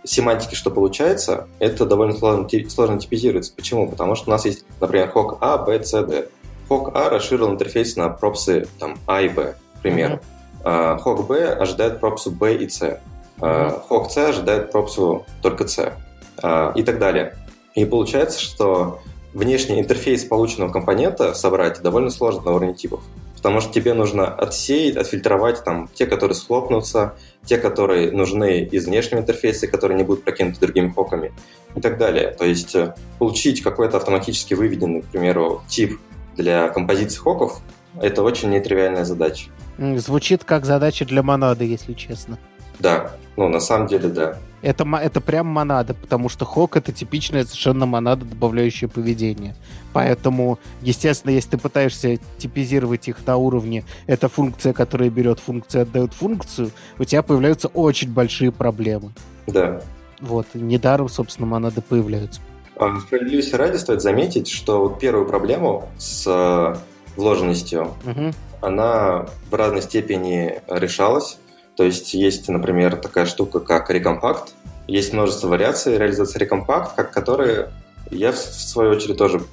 семантики, что получается, это довольно сложно, сложно типизируется. Почему? Потому что у нас есть, например, хок А, Б, С, Д. Хок А расширил интерфейс на пропсы там, А и Б, к примеру. Mm-hmm. Хок Б ожидает пропсу Б и С. Mm-hmm. Хок С ожидает пропсу только С. А, и так далее. И получается, что внешний интерфейс полученного компонента собрать довольно сложно на уровне типов. Потому что тебе нужно отсеять, отфильтровать там те, которые схлопнутся, те, которые нужны из внешнего интерфейса, которые не будут прокинуты другими хоками и так далее. То есть э, получить какой-то автоматически выведенный, к примеру, тип для композиции хоков это очень нетривиальная задача. Звучит как задача для монады, если честно. Да, ну на самом деле да. Это, это прям монада, потому что хок это типичная совершенно монада, добавляющая поведение. Поэтому, естественно, если ты пытаешься типизировать их на уровне, это функция, которая берет функцию, отдает функцию, у тебя появляются очень большие проблемы. Да. Вот, недаром, собственно, монады появляются. А, справедливости ради стоит заметить, что вот первую проблему с э, вложенностью, угу. она в разной степени решалась. То есть есть, например, такая штука, как рекомпакт. Есть множество вариаций реализации рекомпакт, как которые я, в свою очередь, тоже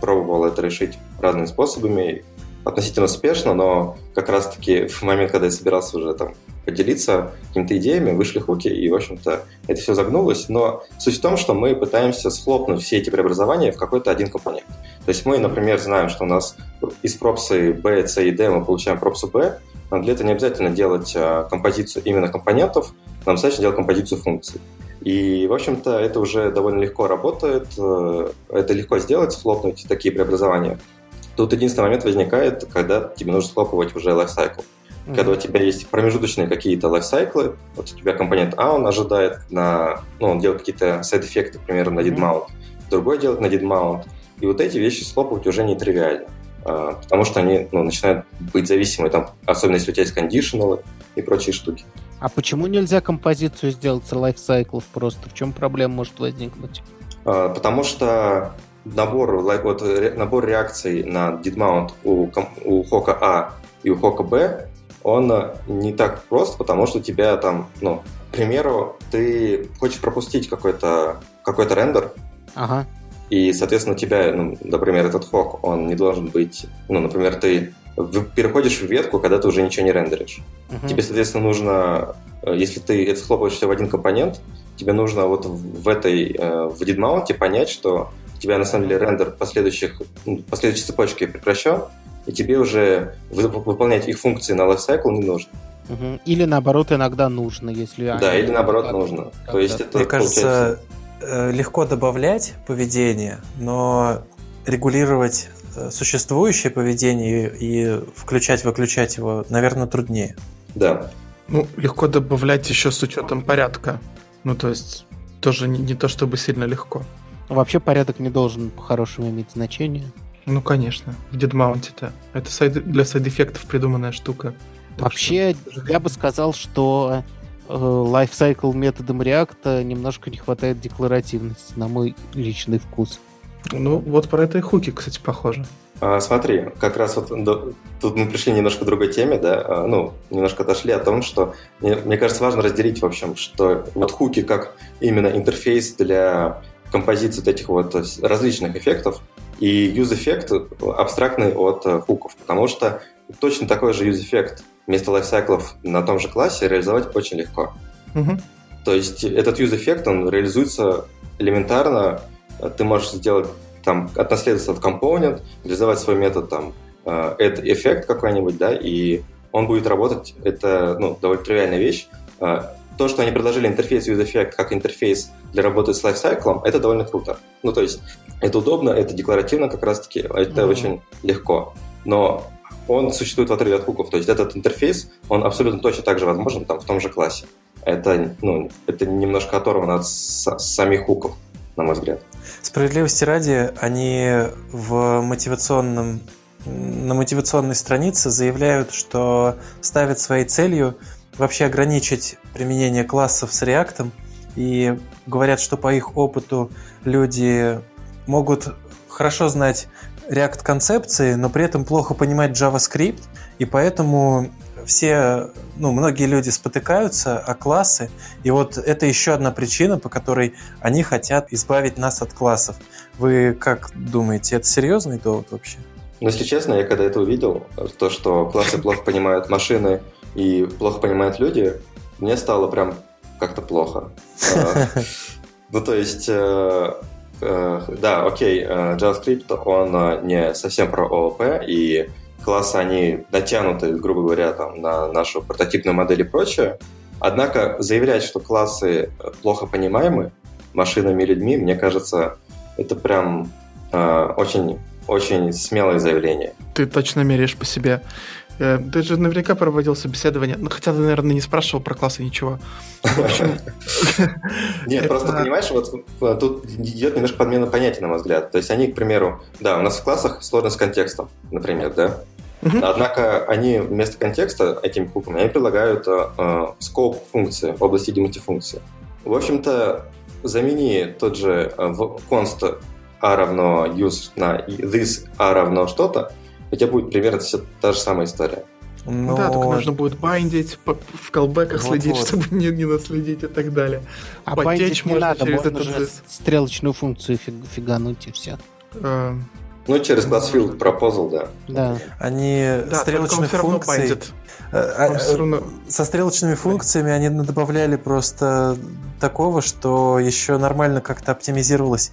пробовал это решить разными способами относительно успешно, но как раз-таки в момент, когда я собирался уже там поделиться какими-то идеями, вышли хуки, и, в общем-то, это все загнулось. Но суть в том, что мы пытаемся схлопнуть все эти преобразования в какой-то один компонент. То есть мы, например, знаем, что у нас из пропсы B, C и D мы получаем пропсу B, но для этого не обязательно делать а, композицию именно компонентов, нам достаточно делать композицию функций. И, в общем-то, это уже довольно легко работает, э, это легко сделать, схлопнуть такие преобразования. Тут единственный момент возникает, когда тебе нужно схлопывать уже lifecycle. Mm-hmm. Когда у тебя есть промежуточные какие-то лайфсайклы, вот у тебя компонент А, он ожидает на, ну, он делает какие-то сайд-эффекты, например, на did mount, другой делает на mount, и вот эти вещи схлопывать уже не тривиально, а, потому что они ну, начинают быть зависимы, там, особенно если у тебя есть кондишналы и прочие штуки. А почему нельзя композицию сделать с лайфсайклов просто? В чем проблема может возникнуть? А, потому что набор, вот, набор реакций на mount у, у хока А и у хока Б он э, не так прост, потому что у тебя там, ну, к примеру, ты хочешь пропустить какой-то какой рендер, ага. и, соответственно, у тебя, ну, например, этот хок, он не должен быть, ну, например, ты переходишь в ветку, когда ты уже ничего не рендеришь. Uh-huh. Тебе, соответственно, нужно, э, если ты это схлопываешь все в один компонент, тебе нужно вот в этой, э, в did понять, что у тебя на самом деле рендер последующих, последующей цепочки прекращен, и тебе уже выполнять их функции на lifecycle не нужно. Угу. Или наоборот иногда нужно, если... Да, или наоборот нужно. То есть это Мне кажется, э, легко добавлять поведение, но регулировать э, существующее поведение и включать-выключать его, наверное, труднее. Да. Ну, легко добавлять еще с учетом порядка. Ну, то есть, тоже не, не то чтобы сильно легко. Вообще порядок не должен по-хорошему иметь значение. Ну, конечно, в DeadMount-то. Это сайд, для сайд-эффектов придуманная штука. Вообще, что... я бы сказал, что э, lifecycle методом React немножко не хватает декларативности, на мой личный вкус. Ну, вот про это и хуки, кстати, похоже. А, смотри, как раз вот до, тут мы пришли немножко к другой теме, да, а, ну, немножко отошли о том, что мне, мне кажется важно разделить, в общем, что вот хуки как именно интерфейс для композиции вот этих вот различных эффектов и use-эффект абстрактный от э, хуков, потому что точно такой же use-эффект вместо лайфсайклов на том же классе реализовать очень легко. Угу. То есть этот use-эффект, он реализуется элементарно, ты можешь сделать там отнаследоваться от компонент, реализовать свой метод там э, add эффект какой-нибудь, да, и он будет работать. Это ну, довольно тривиальная вещь. То, что они предложили интерфейс UseEffect как интерфейс для работы с лайфсайклом, это довольно круто. Ну, то есть это удобно, это декларативно как раз-таки, это mm-hmm. очень легко. Но он существует в отрыве от хуков. То есть этот интерфейс, он абсолютно точно так же возможен там в том же классе. Это, ну, это немножко оторвано от самих хуков, на мой взгляд. Справедливости ради, они в мотивационном на мотивационной странице заявляют, что ставят своей целью вообще ограничить применение классов с React и говорят, что по их опыту люди могут хорошо знать React концепции, но при этом плохо понимать JavaScript, и поэтому все, ну, многие люди спотыкаются о классы, и вот это еще одна причина, по которой они хотят избавить нас от классов. Вы как думаете, это серьезный довод вообще? Ну, если честно, я когда это увидел, то, что классы плохо понимают машины и плохо понимают люди, мне стало прям как-то плохо. Ну, то есть, э, э, да, окей, э, JavaScript, он не совсем про ООП, и классы, они натянуты, грубо говоря, там, на нашу прототипную модель и прочее. Однако заявлять, что классы плохо понимаемы машинами и людьми, мне кажется, это прям очень, очень смелое заявление. Ты точно меряешь по себе. Э, ты же наверняка проводил собеседование, ну, хотя ты, наверное, не спрашивал про классы ничего. Нет, просто понимаешь, вот э, тут идет немножко подмена понятий, на мой взгляд. То есть они, к примеру, да, у нас в классах сложность с контекстом, например, да. Однако они вместо контекста этими хуками они предлагают э, скоп функции в области мультифункции. В общем-то, замени тот же const a равно use на this a равно что-то, у тебя будет примерно все та же самая история. Но... Да, только нужно будет байдить, в колбеках вот, следить, вот. чтобы не, не наследить и так далее. А байдить не надо, через можно же стрелочную функцию фиг, фигануть и все. А... Ну, через класс field proposal, да. Да. Они да, стрелочных функций... Э, а, равно... Со стрелочными функциями они добавляли просто такого, что еще нормально как-то оптимизировалось.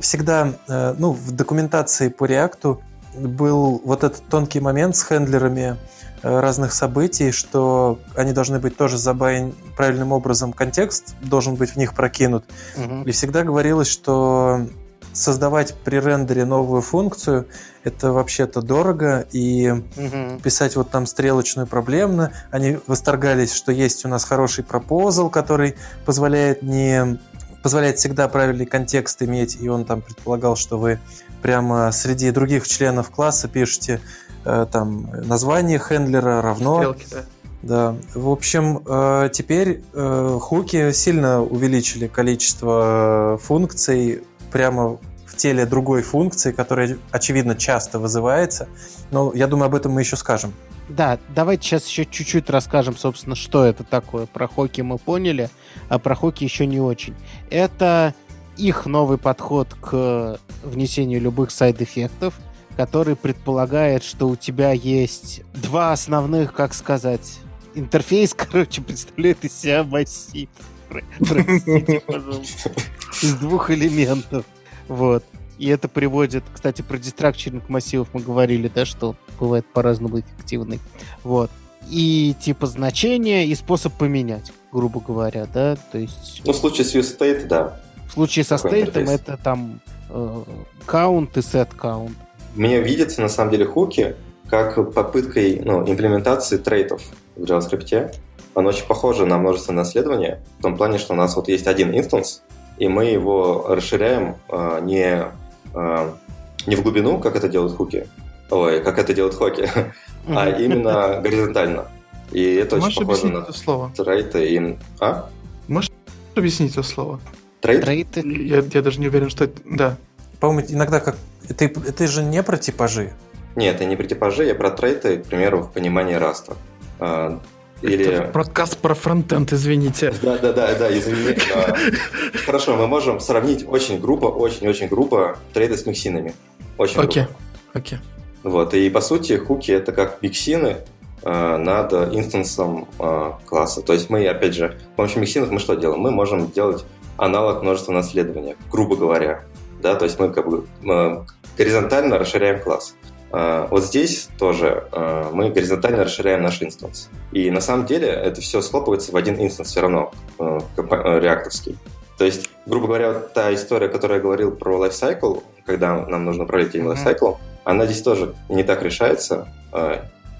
Всегда, э, ну, в документации по React был вот этот тонкий момент с хендлерами э, разных событий, что они должны быть тоже забайн правильным образом, контекст должен быть в них прокинут. Угу. И всегда говорилось, что создавать при рендере новую функцию это вообще-то дорого, и угу. писать вот там стрелочную проблемно. Они восторгались, что есть у нас хороший пропозал, который позволяет не позволяет всегда правильный контекст иметь, и он там предполагал, что вы прямо среди других членов класса пишете э, там название хендлера равно. Стрелки, да. Да, в общем, э, теперь э, хуки сильно увеличили количество функций прямо в теле другой функции, которая, очевидно, часто вызывается. Но я думаю, об этом мы еще скажем. Да, давайте сейчас еще чуть-чуть расскажем, собственно, что это такое. Про хоки мы поняли, а про хоки еще не очень. Это их новый подход к внесению любых сайд-эффектов, который предполагает, что у тебя есть два основных, как сказать, интерфейс, короче, представляет из себя массив. Простите, пожалуйста. Из двух элементов. Вот. И это приводит, кстати, про дестракчеринг массивов мы говорили, да, что бывает по-разному эффективный. Вот. И типа значение и способ поменять, грубо говоря, да, то есть... Ну, в случае с state, да. В случае со стейтом это там э, count и set count. Мне видится, на самом деле, хуки как попыткой ну, имплементации трейтов в JavaScript. Оно очень похоже на множественное наследование, в том плане, что у нас вот есть один инстанс, и мы его расширяем э, не, э, не в глубину, как это делают хуки, ой, как это делают хоки, а именно горизонтально. И это очень похоже на это слово? трейты. И... А? Можешь объяснить это слово? Трейд? Трейты. Я, я даже не уверен, что это... Да. по-моему, иногда как... Это, это же не про типажи. Нет, это не про типажи, я про трейты, к примеру, в понимании раста. А, или... Это подкаст про фронтенд, извините. Да, да, да, да, извини. Хорошо, мы можем сравнить очень грубо, очень-очень грубо трейты с миксинами. Очень Окей, окей. Вот, и по сути хуки это как миксины э, над инстансом э, класса. То есть мы, опять же, с помощью миксинов мы что делаем? Мы можем делать аналог множественного наследования, грубо говоря. Да, то есть мы как бы мы горизонтально расширяем класс. Э, вот здесь тоже э, мы горизонтально расширяем наш инстанс. И на самом деле это все схлопывается в один инстанс все равно, э, реакторский. То есть, грубо говоря, вот та история, которую я говорил про lifecycle, когда нам нужно управлять этим lifecycle, она здесь тоже не так решается,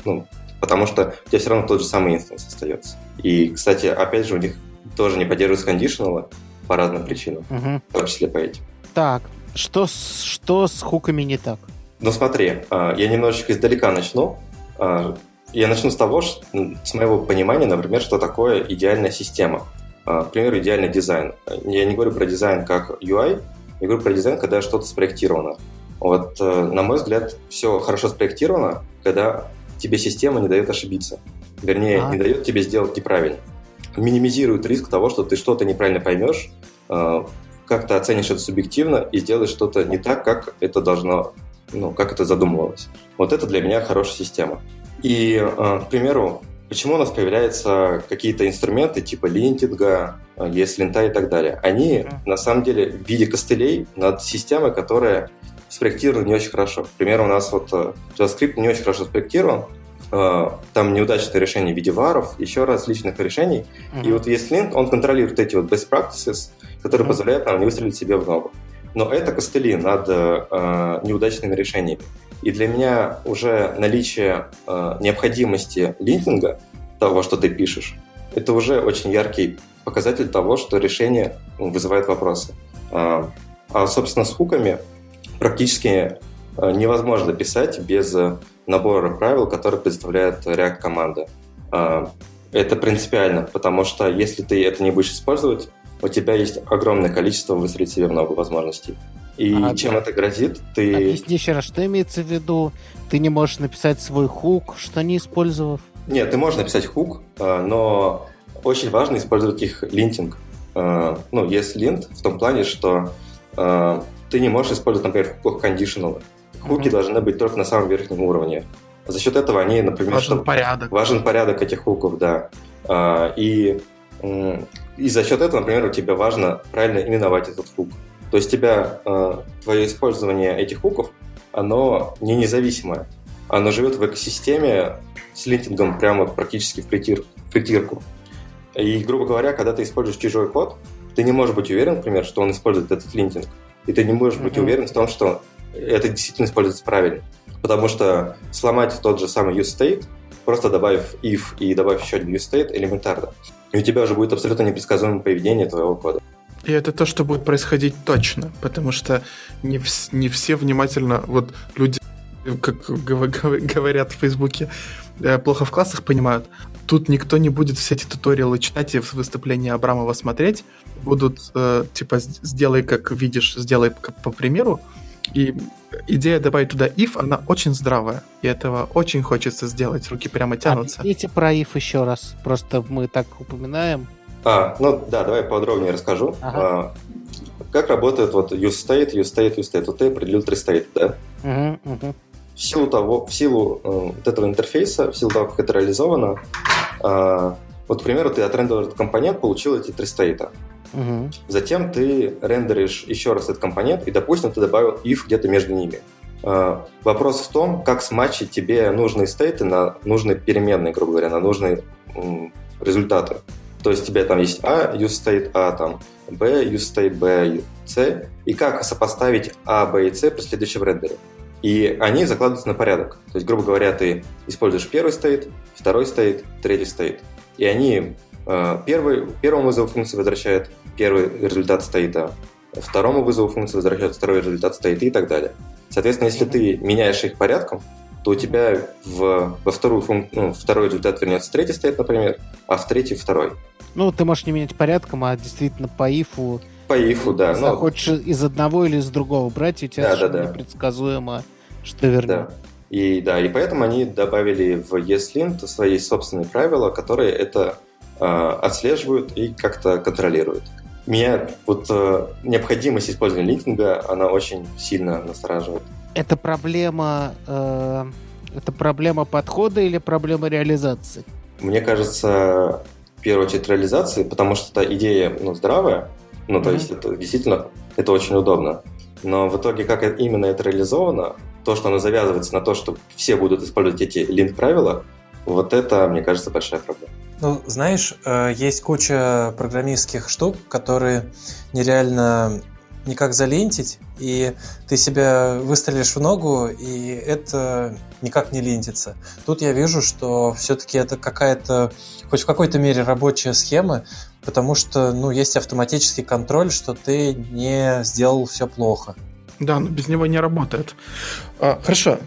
ну, потому что у тебя все равно тот же самый инстанс остается. И, кстати, опять же, у них тоже не поддерживаются кондишналы по разным причинам, угу. в том числе по этим. Так, что с, что с хуками не так? Ну смотри, э, я немножечко издалека начну. Э, я начну с того, что, с моего понимания, например, что такое идеальная система. К примеру, идеальный дизайн. Я не говорю про дизайн как UI, я говорю про дизайн, когда что-то спроектировано. Вот, э, на мой взгляд, все хорошо спроектировано, когда тебе система не дает ошибиться. Вернее, а. не дает тебе сделать неправильно. Минимизирует риск того, что ты что-то неправильно поймешь, э, как-то оценишь это субъективно и сделаешь что-то не так, как это должно, ну, как это задумывалось. Вот это для меня хорошая система. И, э, к примеру, почему у нас появляются какие-то инструменты типа линтинга, ESLint и так далее? Они, на самом деле, в виде костылей над системой, которая спроектирован не очень хорошо. К примеру, у нас вот э, JavaScript не очень хорошо спроектирован, э, там неудачное решение в виде варов, еще различных решений. Mm-hmm. И вот ESLint, он контролирует эти вот best practices, которые mm-hmm. позволяют нам не выстрелить себе в ногу. Но это костыли над э, неудачными решениями. И для меня уже наличие э, необходимости линтинга, того, что ты пишешь, это уже очень яркий показатель того, что решение вызывает вопросы. А, а собственно, с хуками практически э, невозможно писать без э, набора правил, которые предоставляет React команда. А, это принципиально, потому что если ты это не будешь использовать, у тебя есть огромное количество выстрелить себе много возможностей. И а, чем да. это грозит, ты... Объясни еще раз, что имеется в виду? Ты не можешь написать свой хук, что не использовав? Нет, ты можешь написать хук, э, но очень важно использовать их линтинг. Ну, есть линт в том плане, что ты не можешь использовать, например, хуках кондишналы. Хуки mm-hmm. должны быть только на самом верхнем уровне. За счет этого они, например... Важен что, порядок. Важен порядок этих хуков, да. А, и, и за счет этого, например, у тебя важно правильно именовать этот хук. То есть тебя а, твое использование этих хуков, оно не независимое. Оно живет в экосистеме с линтингом прямо практически в, притир, в притирку. И, грубо говоря, когда ты используешь чужой код, ты не можешь быть уверен, например, что он использует этот линтинг и ты не можешь быть mm-hmm. уверен в том, что это действительно используется правильно. Потому что сломать тот же самый useState, просто добавив if и добавив еще один useState, элементарно. И у тебя уже будет абсолютно непредсказуемое поведение твоего кода. И это то, что будет происходить точно, потому что не, вс- не все внимательно, вот люди, как говорят в Фейсбуке, э, плохо в классах понимают, тут никто не будет все эти туториалы читать и выступления Абрамова смотреть, будут э, типа сделай как видишь, сделай как по примеру. И идея добавить туда if, она очень здравая. И этого очень хочется сделать. Руки прямо тянутся. Объясните про if еще раз. Просто мы так упоминаем. А, ну да, давай подробнее расскажу. Ага. А, как работает вот use state, use state, use state. Вот ты определил три state, да? Угу, угу. В силу того, в силу э, вот этого интерфейса, в силу того, как это реализовано, э, вот, к примеру, ты отрендовал этот компонент, получил эти три стейта. Угу. Затем ты рендеришь еще раз этот компонент, и, допустим, ты добавил if где-то между ними. Uh, вопрос в том, как смачить тебе нужные стейты на нужные переменные, грубо говоря, на нужные результаты. То есть у тебя там есть A, use state A, там B, use state B, C, и как сопоставить A, B и C при следующем рендере. И они закладываются на порядок. То есть, грубо говоря, ты используешь первый стейт, второй стейт, третий стейт. И они Э, первый, первому вызову функции возвращает первый результат стейта, второму вызову функции возвращает второй результат стейта и так далее. Соответственно, если ты меняешь их порядком, то у тебя в, во вторую функ, ну, второй результат вернется третий стейт, например, а в третий второй. Ну, ты можешь не менять порядком, а действительно по ифу По ифу, да. Если Ну, хочешь из одного или из другого брать, у тебя Да, да, совершенно да. непредсказуемо, что вернет. Да. И да, и поэтому они добавили в ESLint свои собственные правила, которые это э, отслеживают и как-то контролируют. Меня вот э, необходимость использования линкинга, она очень сильно настораживает. Это проблема... э, это проблема подхода или проблема реализации? Мне кажется, в первую очередь реализации, потому что эта идея ну, здравая, ну, то Мгм. есть это действительно это очень удобно. Но в итоге, как именно это реализовано, то, что оно завязывается на то, что все будут использовать эти линк-правила, вот это, мне кажется, большая проблема. Ну, знаешь, э, есть куча программистских штук, которые нереально никак залентить, и ты себя выстрелишь в ногу, и это никак не лентится. Тут я вижу, что все-таки это какая-то, хоть в какой-то мере рабочая схема, потому что, ну, есть автоматический контроль, что ты не сделал все плохо. Да, но без него не работает. А, хорошо.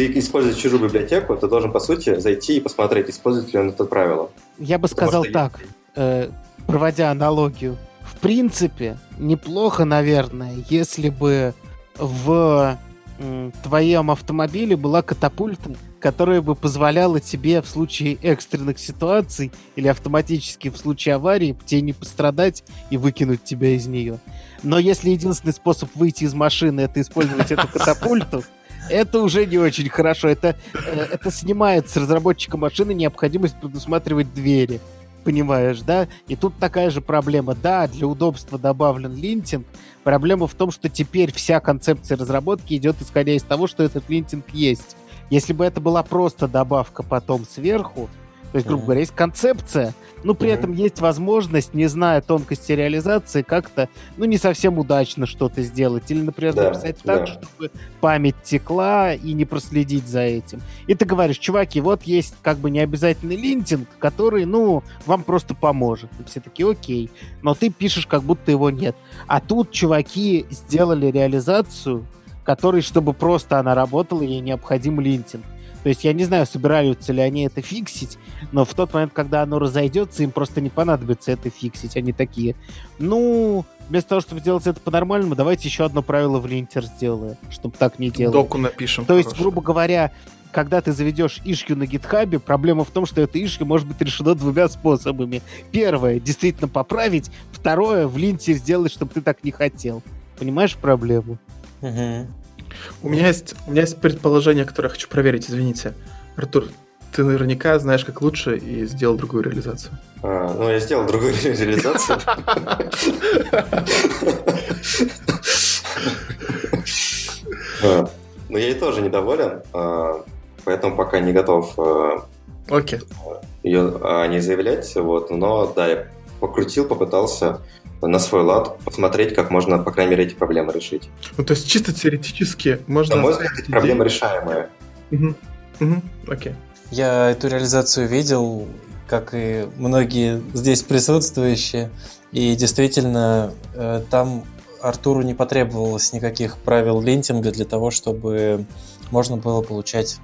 Ты используешь чужую библиотеку, ты должен, по сути, зайти и посмотреть, использует ли он это правило. Я бы Потому сказал что так, э, проводя аналогию. В принципе, неплохо, наверное, если бы в м, твоем автомобиле была катапульта, которая бы позволяла тебе в случае экстренных ситуаций или автоматически в случае аварии тебе не пострадать и выкинуть тебя из нее. Но если единственный способ выйти из машины это использовать эту катапульту, это уже не очень хорошо. Это, э, это снимает с разработчика машины необходимость предусматривать двери. Понимаешь, да? И тут такая же проблема. Да, для удобства добавлен линтинг. Проблема в том, что теперь вся концепция разработки идет исходя из того, что этот линтинг есть. Если бы это была просто добавка потом сверху, то есть, грубо говоря, есть концепция, но при этом есть возможность, не зная тонкости реализации, как-то, ну, не совсем удачно что-то сделать. Или, например, Да, написать так, да. чтобы память текла и не проследить за этим. И ты говоришь, чуваки, вот есть как бы необязательный линтинг, который, ну, вам просто поможет. И все такие, окей. Но ты пишешь, как будто его нет. А тут чуваки сделали реализацию, которой, чтобы просто она работала, ей необходим линтинг. То есть я не знаю, собираются ли они это фиксить, но в тот момент, когда оно разойдется, им просто не понадобится это фиксить. Они такие, ну, вместо того, чтобы делать это по-нормальному, давайте еще одно правило в линтер сделаем, чтобы так не делать. Доку напишем. То есть, хорошую. грубо говоря, когда ты заведешь ишью на гитхабе, проблема в том, что это ишью может быть решено двумя способами. Первое, действительно поправить. Второе, в линте сделать, чтобы ты так не хотел. Понимаешь проблему? Мгм. У меня есть, у меня есть предположение, которое я хочу проверить, извините. Артур, ты наверняка знаешь, как лучше, и сделал другую реализацию. А, ну, я сделал другую реализацию. А, Но я и тоже недоволен, а, поэтому пока не готов а, ее не заявлять. Вот. Но да, я покрутил, попытался на свой лад посмотреть, как можно, по крайней мере, эти проблемы решить. Ну, то есть чисто теоретически можно... На мой взгляд, эти проблемы решаемые. Мгм. Мгм. Окей. Я эту реализацию видел, как и многие здесь присутствующие, и действительно э, там Артуру не потребовалось никаких правил линтинга для того, чтобы можно было получать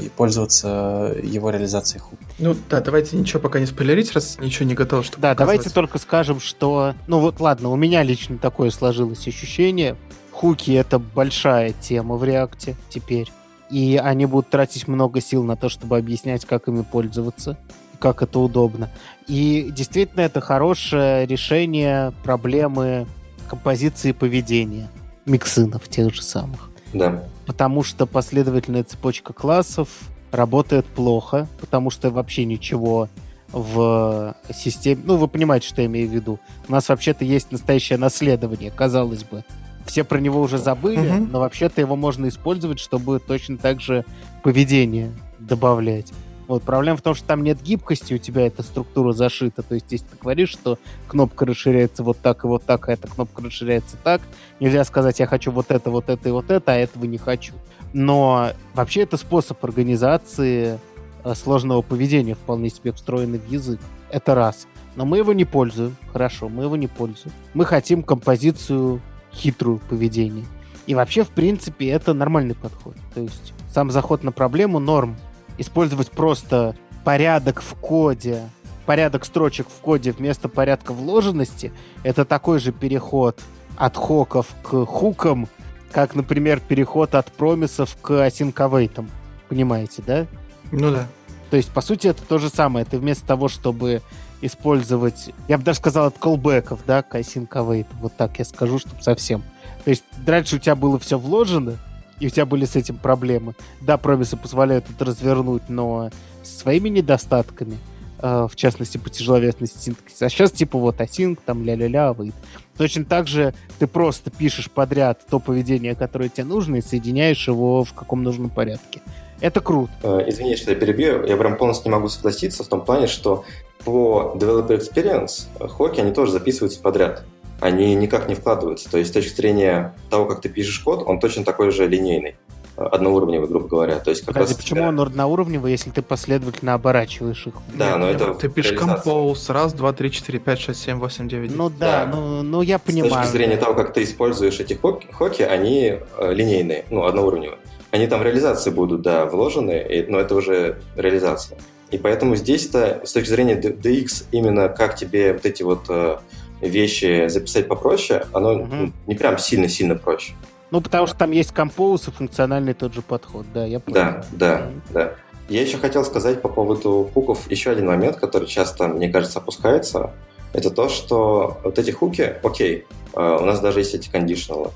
и пользоваться его реализацией хук. Ну да, давайте ничего пока не спойлерить, раз ничего не готово, чтобы Да, давайте показывать. только скажем, что... Ну вот ладно, у меня лично такое сложилось ощущение. Хуки — это большая тема в реакте теперь. И они будут тратить много сил на то, чтобы объяснять, как ими пользоваться, как это удобно. И действительно, это хорошее решение проблемы композиции поведения миксинов тех же самых. Да. Потому что последовательная цепочка классов работает плохо, потому что вообще ничего в системе... Ну, вы понимаете, что я имею в виду. У нас вообще-то есть настоящее наследование, казалось бы. Все про него уже забыли, но вообще-то его можно использовать, чтобы точно так же поведение добавлять. Вот, проблема в том, что там нет гибкости, у тебя эта структура зашита. То есть, если ты говоришь, что кнопка расширяется вот так и вот так, а эта кнопка расширяется так, нельзя сказать, я хочу вот это, вот это и вот это, а этого не хочу. Но вообще это способ организации э, сложного поведения, вполне себе встроенный в язык. Это раз. Но мы его не пользуем. Хорошо, мы его не пользуем. Мы хотим композицию хитрую поведения. И вообще, в принципе, это нормальный подход. То есть сам заход на проблему норм. Использовать просто порядок в коде порядок строчек в коде вместо порядка вложенности, это такой же переход от хоков к хукам, как, например, переход от промисов к async Понимаете, да? Ну да. То есть, по сути, это то же самое. Ты вместо того, чтобы использовать, я бы даже сказал, от колбеков, да, к async Вот так я скажу, чтобы совсем. То есть, раньше у тебя было все вложено, и у тебя были с этим проблемы. Да, промисы позволяют это развернуть, но своими недостатками, э, в частности, по тяжеловесности синтаксиса. А сейчас типа вот async, там ля-ля-ля, выйдет. Точно так же ты просто пишешь подряд то поведение, которое тебе нужно, и соединяешь его в каком нужном порядке. Это круто. Э, извини, что я перебью. Я прям полностью не могу согласиться в том плане, что по Developer Experience хоки, они тоже записываются подряд. Они никак не вкладываются. То есть с точки зрения того, как ты пишешь код, он точно такой же линейный одноуровневый, грубо говоря. То есть как Подожди, раз почему он одноуровневый, если ты последовательно оборачиваешь их? Да, но это Ты пишешь композ, раз, два, три, четыре, пять, шесть, семь, восемь, девять. Ну да, Да. ну, ну я понимаю. С точки зрения того, как ты используешь эти хоки, хоки, они э, линейные, ну, одноуровневые. Они там в реализации будут, да, вложены, и- но это уже реализация. И поэтому здесь-то, с точки зрения DX, именно как тебе вот эти вот э, вещи записать попроще, оно ну, не прям сильно-сильно проще. Ну, потому что там есть композ и функциональный тот же подход, да, я понял. Да, да, да. Я еще хотел сказать по поводу хуков еще один момент, который часто, мне кажется, опускается. Это то, что вот эти хуки, окей, э, у нас даже есть эти кондишналы,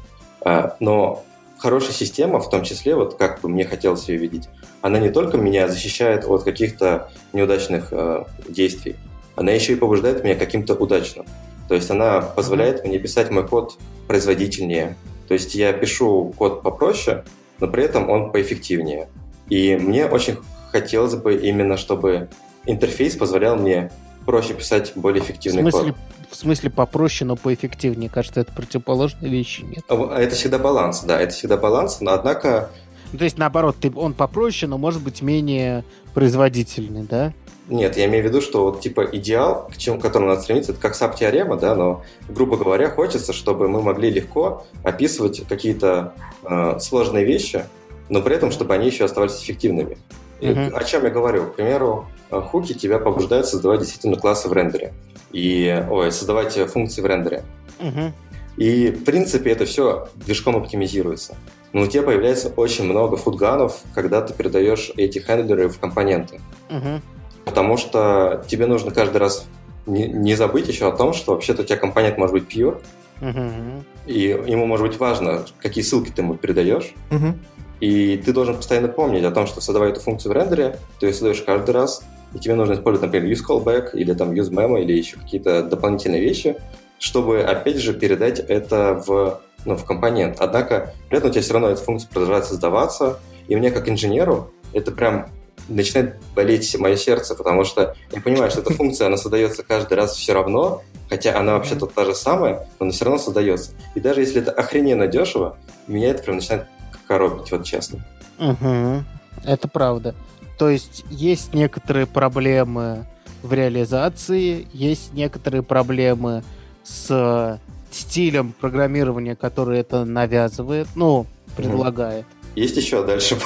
э, но хорошая система, в том числе, вот как бы мне хотелось ее видеть, она не только меня защищает от каких-то неудачных э, действий, она еще и побуждает меня каким-то удачным. То есть она позволяет мне писать мой код производительнее. То есть я пишу код попроще, но при этом он поэффективнее. И мне очень хотелось бы именно, чтобы интерфейс позволял мне проще писать более В эффективный смысле, код. в смысле попроще, но поэффективнее. Кажется, это противоположные вещи, нет? А Это всегда баланс, да, это всегда баланс, но однако Ну, то есть, наоборот, ты, он попроще, но может быть менее производительный, да? Нет, я имею в виду, что вот типа идеал, к чему, к которому надо стремиться, это как саб-теорема, да, но, грубо говоря, хочется, чтобы мы могли легко описывать какие-то э, сложные вещи, но при этом, чтобы они еще оставались эффективными. И Мгм. О чем я говорю? К примеру, э, хуки тебя побуждают создавать действительно классы в рендере. И, ой, создавать функции в рендере. Мгм. И, в принципе, это все движком оптимизируется. Но у тебя появляется очень много футганов, когда ты передаешь эти хендлеры в компоненты. Мгм. Потому что тебе нужно каждый раз не, не забыть еще о том, что вообще-то у тебя компонент может быть pure, Мгм. и ему может быть важно, какие ссылки ты ему передаешь, Мгм. и ты должен постоянно помнить о том, что создавая эту функцию в рендере, ты ее создаешь каждый раз, и тебе нужно использовать, например, use callback или там use memo или еще какие-то дополнительные вещи, чтобы, опять же, передать это в, ну, в компонент. Однако, при этом у тебя все равно эта функция продолжает создаваться, и мне, как инженеру, это прям начинает болеть мое сердце, потому что я понимаю, что эта функция, она создается каждый раз все равно, хотя она вообще-то та же самая, но она все равно создается. И даже если это охрененно дешево, меня это прям начинает коробить, вот честно. Мгм. Это правда. То есть есть некоторые проблемы в реализации, есть некоторые проблемы с стилем программирования, который это навязывает, ну, предлагает. Есть еще дальше.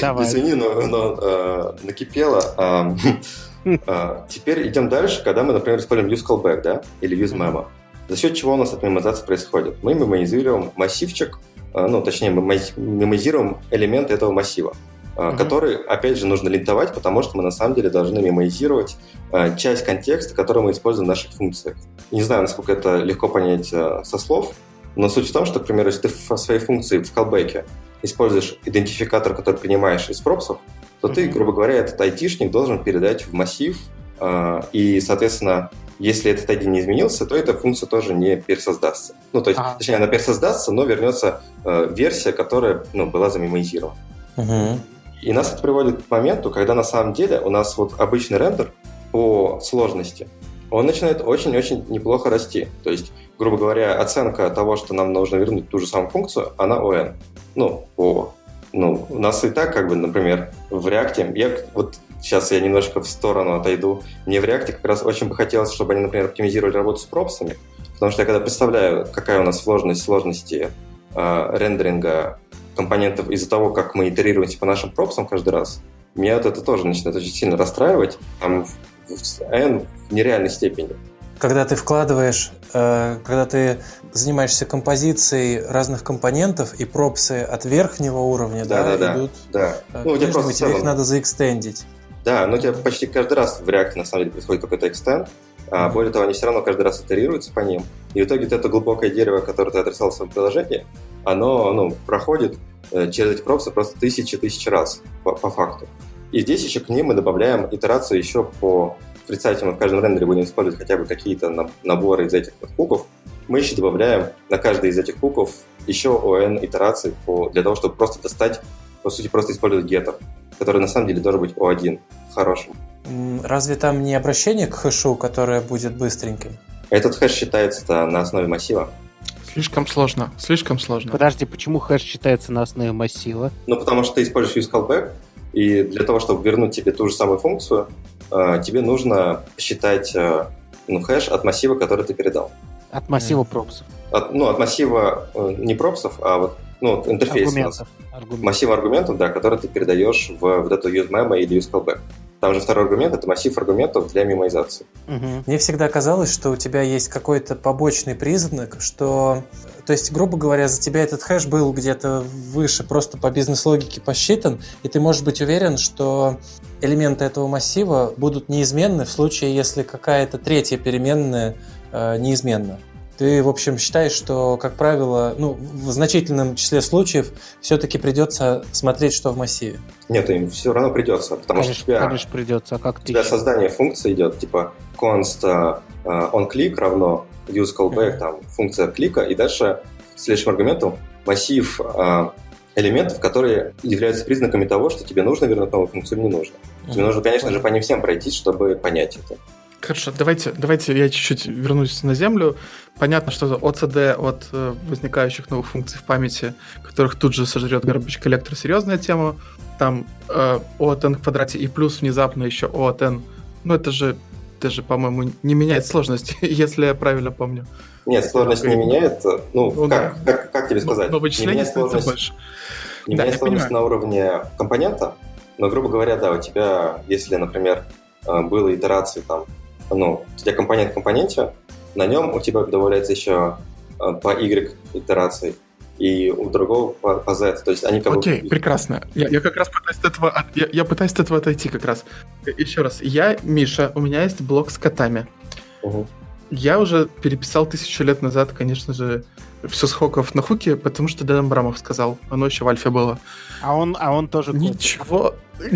Давай. Извини, но, но, э, накипело. А, а, теперь идем дальше, когда мы, например, используем use callback, да, или use memo. За счет чего у нас эта мемозация происходит? Мы мемоизируем массивчик, э, ну, точнее, мы мемоизируем элементы этого массива, э, Мгм. который, опять же, нужно линтовать, потому что мы на самом деле должны мемоизировать э, часть контекста, который мы используем в наших функциях. Не знаю, насколько это легко понять э, со слов, но суть в том, что, к примеру, если ты в своей функции в callback используешь идентификатор, который принимаешь из пропсов, то ты, грубо говоря, этот айтишник должен передать в массив, э, и, соответственно, если этот ID не изменился, то эта функция тоже не пересоздастся. Ну, то есть, Ага. точнее, она пересоздастся, но вернется э, версия, которая ну, была замемоизирована. Мгм. И нас это приводит к моменту, когда на самом деле у нас вот обычный рендер по сложности, он начинает очень-очень неплохо расти. То есть, грубо говоря, оценка того, что нам нужно вернуть ту же самую функцию, она ON. Ну, по... Ну, у нас и так, как бы, например, в React, я вот сейчас я немножко в сторону отойду, мне в React как раз очень бы хотелось, чтобы они, например, оптимизировали работу с пропсами, потому что я когда представляю, какая у нас сложность сложности э, рендеринга компонентов из-за того, как мы итерируемся по нашим пропсам каждый раз, меня вот это тоже начинает очень сильно расстраивать. Там n в нереальной степени. Когда ты вкладываешь, э, когда ты занимаешься композицией разных компонентов, и пропсы от верхнего уровня да, да, да, идут да. э, Ну, к нижнему, тебе их целом- надо заэкстендить. Да, но у тебя почти каждый раз в React на самом деле происходит какой-то экстенд. А более того, они все равно каждый раз итерируются по ним. И в итоге вот это глубокое дерево, которое ты отрисовал в своем приложении, оно ну, проходит э, через эти пропсы просто тысячи-тысячи раз по, по факту. И здесь еще к ним мы добавляем итерацию еще по... Представьте, мы в каждом рендере будем использовать хотя бы какие-то на- наборы из этих вот хуков. Мы еще добавляем на каждый из этих хуков еще ON итераций по, для того, чтобы просто достать, по сути, просто использовать getter, который на самом деле должен быть O1 хорошим. Разве там не обращение к хэшу, которое будет быстреньким? Этот хэш считается на основе массива. Слишком сложно, слишком сложно. Подожди, почему хэш считается на основе массива? Ну, потому что ты используешь use callback, и для того, чтобы вернуть тебе ту же самую функцию, тебе нужно считать э, ну, хэш от массива, который ты передал. От массива пропсов. От, ну, от массива э, не пропсов, а вот ну, интерфейс. Аргументов. Аргументов. Массив аргументов, да, который ты передаешь в вот эту use memo или use callback. Там же второй аргумент — это массив аргументов для мемоизации. Мгм. Мне всегда казалось, что у тебя есть какой-то побочный признак, что, то есть, грубо говоря, за тебя этот хэш был где-то выше, просто по бизнес-логике посчитан, и ты можешь быть уверен, что элементы этого массива будут неизменны в случае, если какая-то третья переменная э, неизменна. Ты, в общем, считаешь, что, как правило, ну, в значительном числе случаев все-таки придется смотреть, что в массиве. Нет, им все равно придется, потому что у Конечно, тебя, конечно, придется. А как у ты тебя еще? создание функции идет, типа const э, onClick равно use callback, Мгм. там, функция клика, и дальше следующим аргументом массив э, элементов, которые являются признаками того, что тебе нужно вернуть новую функцию или не нужно. Тебе нужно, конечно же, по ним всем пройтись, чтобы понять это. Хорошо, давайте, давайте я чуть-чуть вернусь на землю. Понятно, что OCD от э, возникающих новых функций в памяти, которых тут же сожрет garbage collector, серьезная тема. Там э, n в квадрате и плюс внезапно еще O от n. Ну, это же даже, по-моему, не меняет сложность, если я правильно помню. Нет, сложность не меняет. Ну, Ну как, как, как тебе сказать? Но Не вычисление становится больше. не Да, меняет сложность понимаю. на уровне компонента, но, грубо говоря, да, у тебя, если, например, э, было итерации там, ну, у тебя компонент в компоненте, на нем у тебя добавляется еще э, по Y итерации, и у другого по, по Z. То есть они как Окей, бы... прекрасно. Я, я как раз пытаюсь от этого, от- я, я пытаюсь от этого отойти как раз. Еще раз, я Миша, у меня есть блог с котами. Мгм. Я уже переписал тысячу лет назад, конечно же, все с хоков на хуки, потому что Дэн Брамов сказал. Оно еще в альфе было. А он, а он тоже котик. Ничего.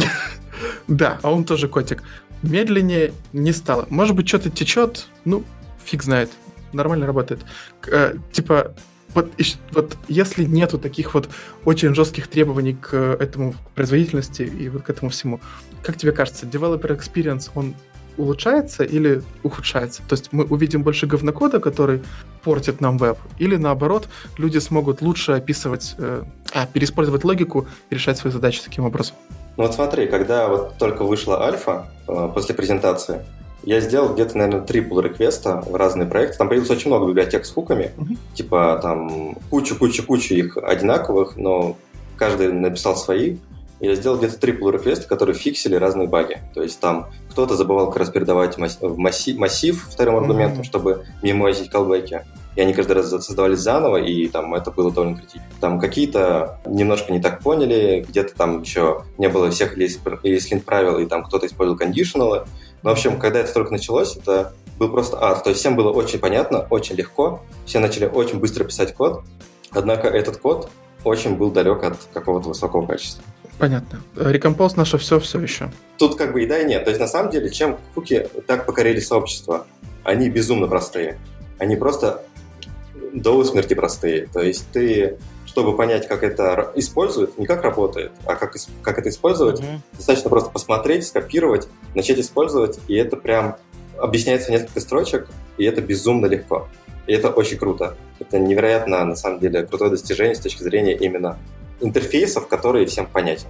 Да, а он тоже котик. Медленнее не стало. Может быть, что-то течет, ну, фиг знает. Нормально работает. Э, Типа, вот, вот если нету таких вот очень жестких требований к этому к производительности и вот к этому всему, как тебе кажется, developer experience, он улучшается или ухудшается? То есть мы увидим больше говнокода, который портит нам веб, или наоборот, люди смогут лучше описывать, э, а, переиспользовать логику и решать свои задачи таким образом. Ну вот смотри, когда вот только вышла альфа э, после презентации, я сделал где-то, наверное, три pull реквеста в разные проекты. Там появилось очень много библиотек с хуками, Мгм. типа там кучу-кучу-кучу их одинаковых, но каждый написал свои. Я сделал где-то три pull реквеста, которые фиксили разные баги. То есть там кто-то забывал как раз передавать масс- в массив, массив вторым аргументом, Мгм. чтобы мемоизить колбеки. И они каждый раз создавались заново, и там это было довольно критично. Там какие-то немножко не так поняли, где-то там еще не было всех ESLint правил, и там кто-то использовал кондишналы. Но, в общем, когда это только началось, это был просто ад. То есть всем было очень понятно, очень легко, все начали очень быстро писать код, однако этот код очень был далек от какого-то высокого качества. Понятно. Рекомпоз наше все все еще. Тут как бы и да, и нет. То есть на самом деле, чем хуки так покорили сообщество, они безумно простые. Они просто до смерти простые. То есть ты, чтобы понять, как это используют, не как работает, а как, как это использовать, Мгм. достаточно просто посмотреть, скопировать, начать использовать, и это прям объясняется в несколько строчек, и это безумно легко. И это очень круто. Это невероятно, на самом деле, крутое достижение с точки зрения именно интерфейсов, которые всем понятен.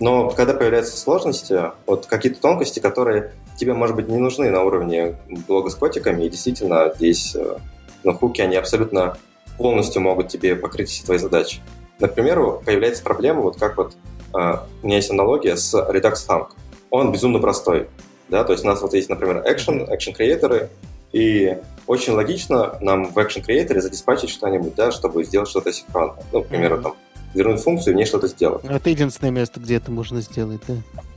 Но когда появляются сложности, вот какие-то тонкости, которые тебе, может быть, не нужны на уровне блога с котиками, и действительно здесь э, ну, хуки, они абсолютно полностью могут тебе покрыть все твои задачи. Например, появляется проблема, вот как вот э, у меня есть аналогия с Redux Thunk. Он безумно простой. Да? То есть у нас вот есть, например, action, action креаторы, и очень логично нам в action креаторе задиспатчить что-нибудь, да, чтобы сделать что-то синхронно. Ну, к примеру, mm-hmm. там, вернуть функцию и мне что-то сделать. Это единственное место, где это можно сделать, да?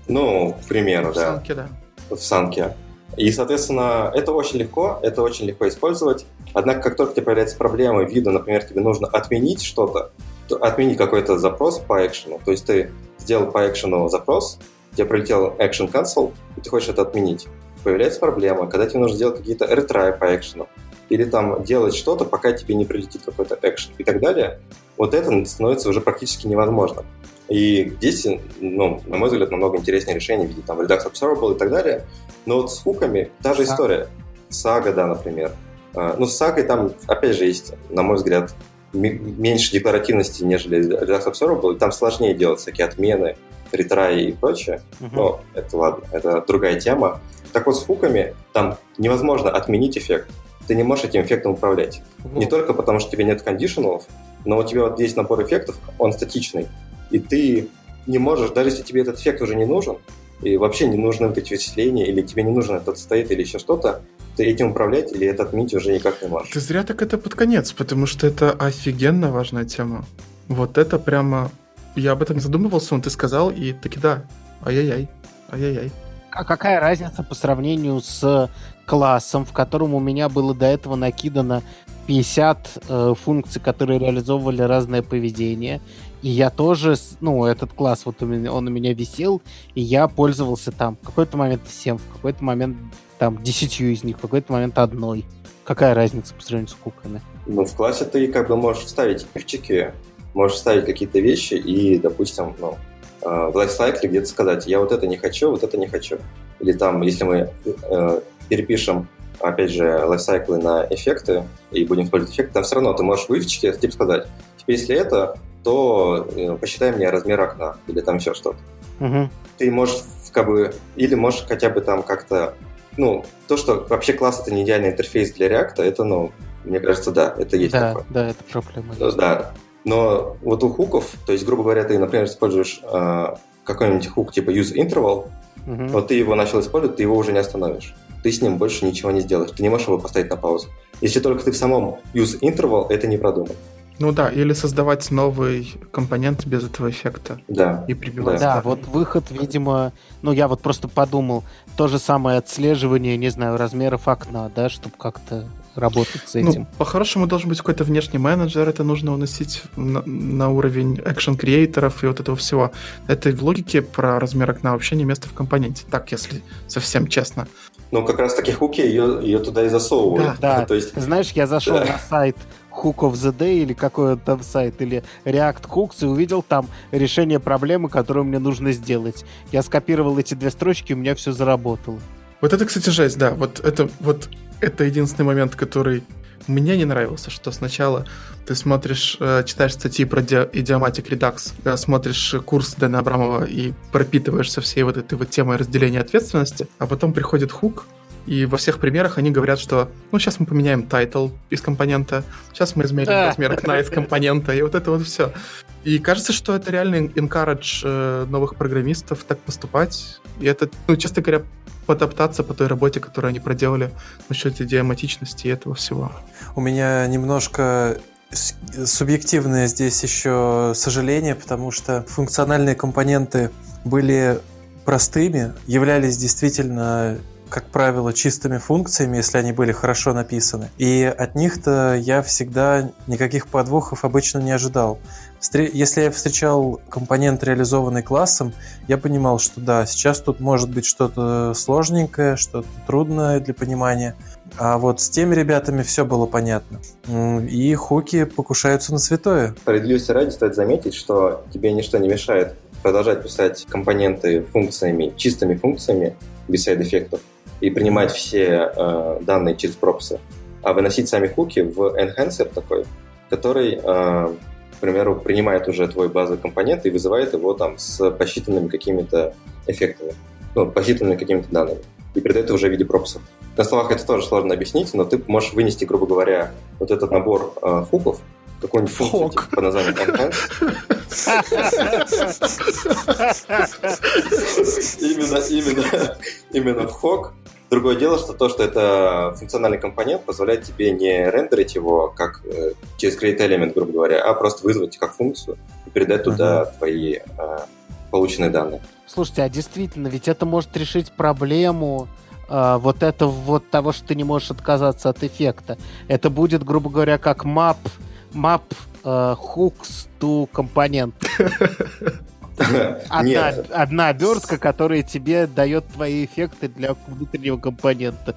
Ну, к примеру, в да. В санке, да. В санке. И, соответственно, это очень легко, это очень легко использовать. Однако, как только тебе появляется проблема вида, например, тебе нужно отменить что-то, отменить какой-то запрос по экшену. То есть ты сделал по экшену запрос, тебе прилетел action cancel, и ты хочешь это отменить. Появляется проблема, когда тебе нужно сделать какие-то retry по экшену, или там делать что-то, пока тебе не прилетит какой-то экшен и так далее, вот это становится уже практически невозможно. И здесь, ну, на мой взгляд, намного интереснее решение в виде там Redux Observable и так далее. Но вот с хуками та же история. Сага, да, например. А, ну, с сагой там, опять же, есть, на мой взгляд, меньше декларативности, нежели Redux Observable, там сложнее делать всякие отмены, ретраи и прочее. Uh-huh. Но это ладно, это другая тема. Так вот, с хуками там невозможно отменить эффект. Ты не можешь этим эффектом управлять. Uh-huh. Не только потому, что тебе нет кондишеналов, но у тебя вот есть набор эффектов, он статичный, и ты не можешь, даже если тебе этот эффект уже не нужен, и вообще не нужны вот эти вычисления, или тебе не нужен этот стоит или еще что-то, ты этим управлять или это отменить уже никак не можешь. Ты зря так это под конец, потому что это офигенно важная тема. Вот это прямо... Я об этом не задумывался, но ты сказал, и таки да. Ай-яй-яй. Ай-яй-яй. А какая разница по сравнению с классом, в котором у меня было до этого накидано 50 э, функций, которые реализовывали разное поведение. И я тоже, ну, этот класс, вот у меня, он у меня висел, и я пользовался там в какой-то момент всем, в какой-то момент там десятью из них, в какой-то момент одной. Какая разница по сравнению с куками? Ну, в классе ты как бы можешь вставить ключики, можешь вставить какие-то вещи и, допустим, ну, э, в лайфсайкле где-то сказать, я вот это не хочу, вот это не хочу. Или там, если мы э, перепишем, опять же, лайфсайклы на эффекты и будем использовать эффекты, там все равно ты можешь в ивчике типа сказать, теперь если это, то э, посчитай мне размер окна или там еще что-то. Угу. Ты можешь как бы, или можешь хотя бы там как-то, ну, то, что вообще класс это не идеальный интерфейс для React, это, ну, мне кажется, да, это есть да, такое. Да, это проблема. Есть. Да, но вот у хуков, то есть, грубо говоря, ты, например, используешь э, какой-нибудь хук типа use interval, угу. вот ты его начал использовать, ты его уже не остановишь. Ты с ним больше ничего не сделаешь. Ты не можешь его поставить на паузу. Если только ты в самом use interval, это не продумано. Ну да, или создавать новый компонент без этого эффекта. Да. И прибивать. Да, да вот выход, видимо, ну я вот просто подумал, то же самое отслеживание, не знаю, размеров окна, да, чтобы как-то работать с ну, этим. Ну, по-хорошему должен быть какой-то внешний менеджер, это нужно уносить на, на уровень экшен креаторов и вот этого всего. Это в логике про размер окна вообще не место в компоненте. Так, если совсем честно. Ну, как раз таки хуки ее, ее туда и засовывают. Да, да. То есть... Знаешь, я зашел да. на сайт Hook of the Day или какой то там сайт, или React Hooks, и увидел там решение проблемы, которую мне нужно сделать. Я скопировал эти две строчки, и у меня все заработало. Вот это, кстати, жесть, да. Вот это, вот это единственный момент, который мне не нравился, что сначала ты смотришь, э, читаешь статьи про idiomatic Redux, э, смотришь курс Дэна Абрамова и пропитываешься всей вот этой вот темой разделения ответственности, а потом приходит хук, и во всех примерах они говорят, что ну сейчас мы поменяем title из компонента, сейчас мы измерим размер окна из компонента, и вот это вот все. И кажется, что это реально encourage э, новых программистов так поступать. И это, ну, честно говоря, потоптаться по той работе, которую они проделали насчет идиоматичности и этого всего. У меня немножко субъективное здесь еще сожаление, потому что функциональные компоненты были простыми, являлись действительно как правило, чистыми функциями, если они были хорошо написаны. И от них-то я всегда никаких подвохов обычно не ожидал. Если я встречал компонент, реализованный классом, я понимал, что да, сейчас тут может быть что-то сложненькое, что-то трудное для понимания. А вот с теми ребятами все было понятно. И хуки покушаются на святое. Справедливости ради стоит заметить, что тебе ничто не мешает продолжать писать компоненты функциями, чистыми функциями, без сайд-эффектов, и принимать все э, данные через пропсы, а выносить сами хуки в enhancer такой, который, э, примеру, принимает уже твой базовый компонент и вызывает его там с посчитанными какими-то эффектами, ну, посчитанными какими-то данными, и передает это уже в виде пропсов. На словах это тоже сложно объяснить, но ты можешь вынести, грубо говоря, вот этот набор э, хуков, какой-нибудь функцию типа, по названию enhance, Именно, именно, именно в хок. Другое дело, что то, что это функциональный компонент, позволяет тебе не рендерить его как э, через create element, грубо говоря, а просто вызвать как функцию и передать туда твои э, полученные данные. Слушайте, а действительно, ведь это может решить проблему э, вот это вот того, что ты не можешь отказаться от эффекта. Это будет, грубо говоря, как map, map э, hooks to компонент. Одна, Нет. одна обертка, которая тебе дает твои эффекты для внутреннего компонента.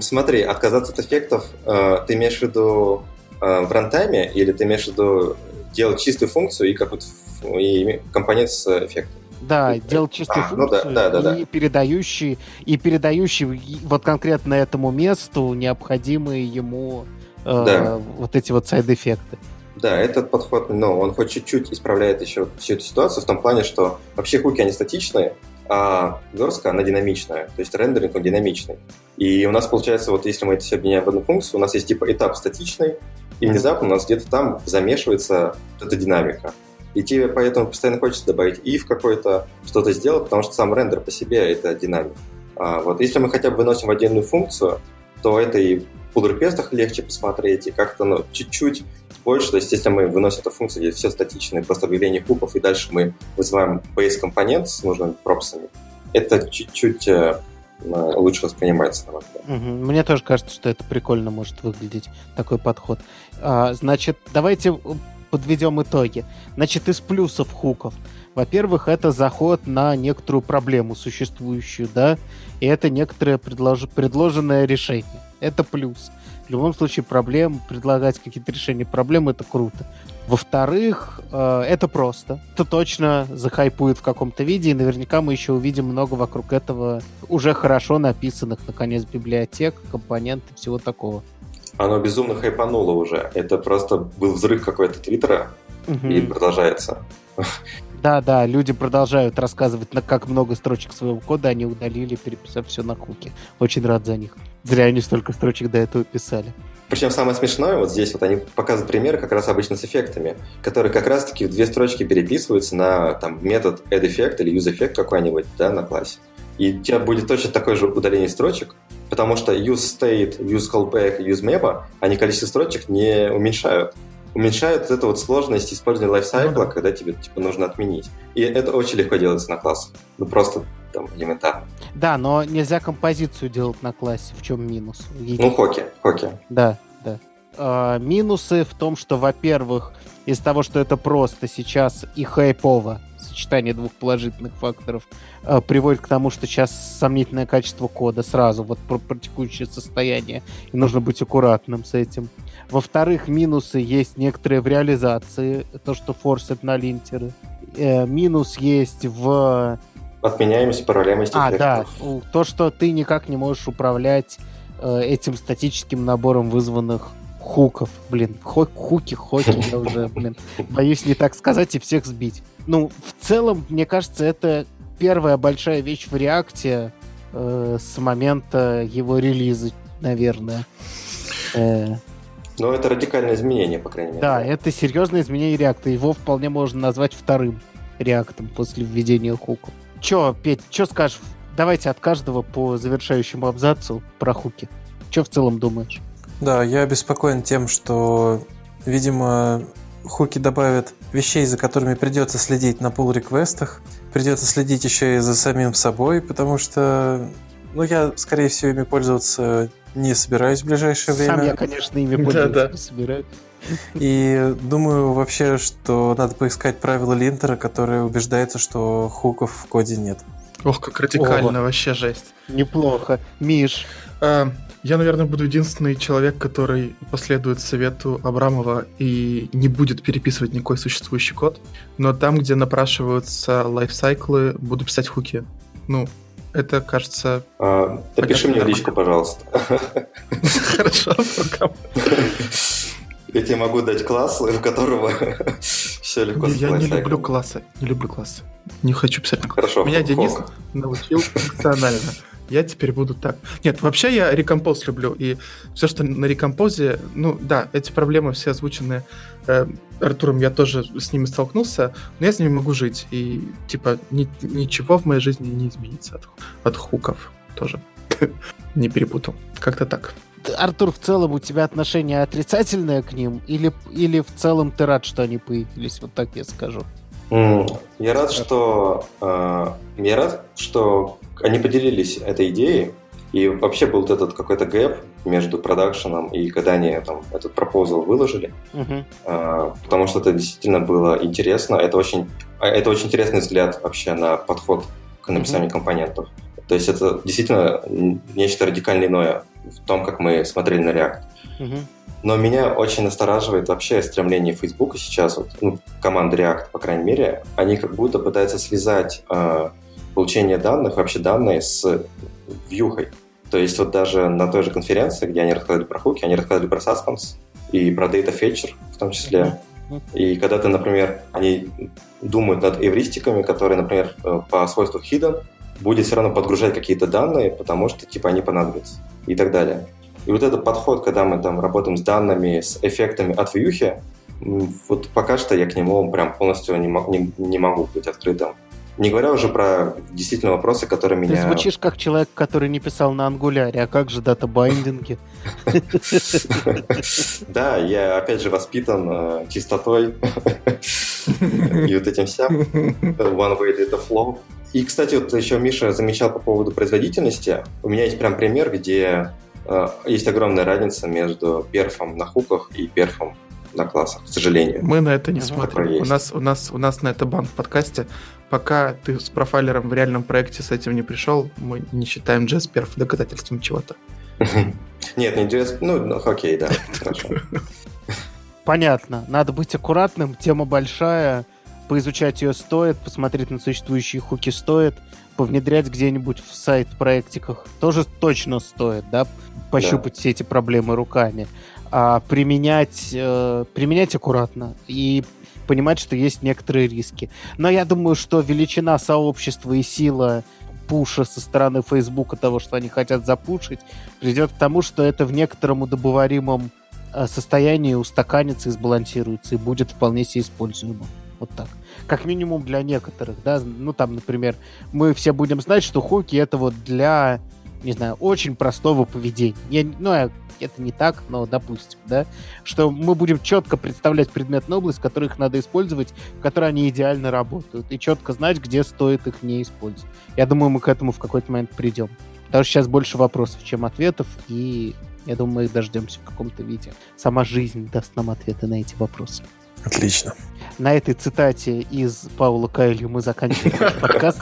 Смотри, отказаться от эффектов, э, ты имеешь в виду э, в рантайме или ты имеешь в виду делать чистую функцию и какой-то ф- и компонент с эффектом? Да, Ну, делать чистую а, ну да, функцию да, да, да. и передающий, и передающий вот конкретно этому месту необходимые ему э, Да. вот эти вот сайд-эффекты. Да, этот подход, ну, он хоть чуть-чуть исправляет еще всю эту ситуацию в том плане, что вообще хуки, они статичные, а верстка, она динамичная, то есть рендеринг, он динамичный. И у нас получается, вот если мы это все объединяем в одну функцию, у нас есть типа этап статичный, и внезапно у нас где-то там замешивается вот эта динамика. И тебе поэтому постоянно хочется добавить if какой-то, что-то сделать, потому что сам рендер по себе — это динамика. А, вот если мы хотя бы выносим в отдельную функцию, то это и в request легче посмотреть, и как-то ну, чуть-чуть То есть если мы выносим эту функцию, где все статичное, просто объявление хуков, и дальше мы вызываем base компонент с нужными пропсами, это чуть-чуть э, э, лучше воспринимается, на. Мгм. Мне тоже кажется, что это прикольно может выглядеть, такой подход. А, значит, давайте подведем итоги. Значит, из плюсов хуков. Во-первых, это заход на некоторую проблему существующую, да, и это некоторое предлож- предложенное решение. Это плюс. В любом случае, проблем, предлагать какие-то решения проблем, это круто. Во-вторых, э, это просто. Это точно захайпует в каком-то виде, и наверняка мы еще увидим много вокруг этого уже хорошо написанных, наконец, библиотек, компонентов, всего такого. Оно безумно хайпануло уже. Это просто был взрыв какой-то твиттера, и продолжается. Да, да, люди продолжают рассказывать, на как много строчек своего кода они удалили, переписав все на хуки. Очень рад за них. Зря они столько строчек до этого писали. Причем самое смешное, вот здесь вот они показывают примеры как раз обычно с эффектами, которые как раз-таки в две строчки переписываются на там, метод add-эффект или use-эффект какой-нибудь да, на классе. И у тебя будет точно такое же удаление строчек, потому что use state, use callback, use memo, они количество строчек не уменьшают. Уменьшают эту вот сложность использования лайфсайкла, да. когда тебе типа, нужно отменить. И это очень легко делается на классах. Ну просто там элементарно. Да, но нельзя композицию делать на классе. В чем минус? Ну, хоки, хоки. Да, да. А, минусы в том, что, во-первых, из того, что это просто сейчас и хайпово, сочетание двух положительных факторов, а, приводит к тому, что сейчас сомнительное качество кода сразу, вот про, про текущее состояние, и нужно быть аккуратным с этим. Во-вторых, минусы есть некоторые в реализации, то, что форсят на линтеры. Э, минус есть в Отменяемость, параллельность а, да. эффектов. То, что ты никак не можешь управлять э, этим статическим набором вызванных хуков. Блин, хо- хуки, хоки, я уже, блин, боюсь не так сказать и всех сбить. Ну, в целом, мне кажется, это первая большая вещь в реакте э, с момента его релиза, наверное. Э, Но это радикальное изменение, по крайней мере. да, это серьезное изменение реакта. Его вполне можно назвать вторым реактом после введения хуков. Че, Петь, что скажешь? Давайте от каждого по завершающему абзацу про хуки. Че в целом думаешь? Да, я обеспокоен тем, что, видимо, хуки добавят вещей, за которыми придется следить на pull реквестах придется следить еще и за самим собой, потому что, ну, я, скорее всего, ими пользоваться не собираюсь в ближайшее время. Сам я, конечно, ими пользоваться Да-да. не собираюсь. И думаю вообще, что надо поискать правила линтера, которое убеждается, что хуков в коде нет. Ох, как радикально, Ого. вообще жесть. Неплохо. Миш, А, Я, наверное, буду единственный человек, который последует совету Абрамова и не будет переписывать никакой существующий код. Но там, где напрашиваются лайфсайклы, буду писать хуки. Ну, это, кажется, А, Напиши мне в личку, пожалуйста. хорошо. пока. Я тебе могу дать класс, в которого все легко Я не люблю классы. Не люблю классы. Не хочу писать на класс. Хорошо. Меня. Денис научил функционально. Я теперь буду так. Нет, вообще я рекомпоз люблю, и все, что на рекомпозе, ну да, эти проблемы все озвучены э, Артуром, я тоже с ними столкнулся, но я с ними могу жить, и типа ни, ничего в моей жизни не изменится от, от хуков тоже. не перепутал. Как-то так. Артур, в целом у тебя отношение отрицательное к ним, или, или в целом ты рад, что они появились? Вот так я скажу. Я рад, что э, я рад, что они поделились этой идеей, и вообще был вот этот какой-то гэп между продакшеном и когда они там, этот пропозал выложили, uh-huh. э, потому что это действительно было интересно. Это очень, это очень интересный взгляд вообще на подход к написанию uh-huh. компонентов. То есть это действительно нечто радикально иное в том, как мы смотрели на React. Uh-huh. Но меня очень настораживает вообще стремление Facebook сейчас, вот, ну, команды React, по крайней мере, они как будто пытаются связать э, получение данных, вообще данные с вьюхой. То есть вот даже на той же конференции, где они рассказывали про хуки, они рассказывали про suspense и про data fetcher в том числе. И когда ты, например, они думают над эвристиками, которые, например, э, по свойству hidden, будет все равно подгружать какие-то данные, потому что типа они понадобятся и так далее. И вот этот подход, когда мы там работаем с данными, с эффектами от вьюхи, вот пока что я к нему прям полностью не, не, не могу быть открытым. Не говоря уже про действительно вопросы, которые меня... Ты звучишь как человек, который не писал на ангуляре, а как же дата-байдинги? Да, я опять же воспитан э, чистотой и вот этим вся. One way data flow. И, кстати, вот еще Миша замечал по поводу производительности. У меня есть прям пример, где есть огромная разница между перфом на хуках и перфом на классах, к сожалению. Мы на это не смотрим. У нас, у, нас, у нас на это бан в подкасте. Пока ты с профайлером в реальном проекте с этим не пришел, мы не считаем JSPerf доказательством чего-то. Нет, не JS... Ну, ну, окей, да, хорошо. Понятно. Надо быть аккуратным. Тема большая. Поизучать ее стоит, посмотреть на существующие хуки стоит, повнедрять где-нибудь в сайт-проектиках тоже точно стоит, да, пощупать да. все эти проблемы руками а применять, э, применять аккуратно и понимать, что есть некоторые риски. Но я думаю, что величина сообщества и сила пуша со стороны Фейсбука того, что они хотят запушить, придет к тому, что это в некотором удобоваримом э, состоянии устаканится и сбалансируется, и будет вполне себе используемо. Вот так. Как минимум для некоторых, да. Ну, там, например, мы все будем знать, что хуки это вот для, не знаю, очень простого поведения. Я, ну, это не так, но допустим, да, что мы будем четко представлять предметную область, их надо использовать, в которой они идеально работают, и четко знать, где стоит их не использовать. Я думаю, мы к этому в какой-то момент придем. Потому что сейчас больше вопросов, чем ответов, и я думаю, мы их дождемся в каком-то виде. Сама жизнь даст нам ответы на эти вопросы. Отлично. На этой цитате из Паула Кайлью мы заканчиваем наш подкаст.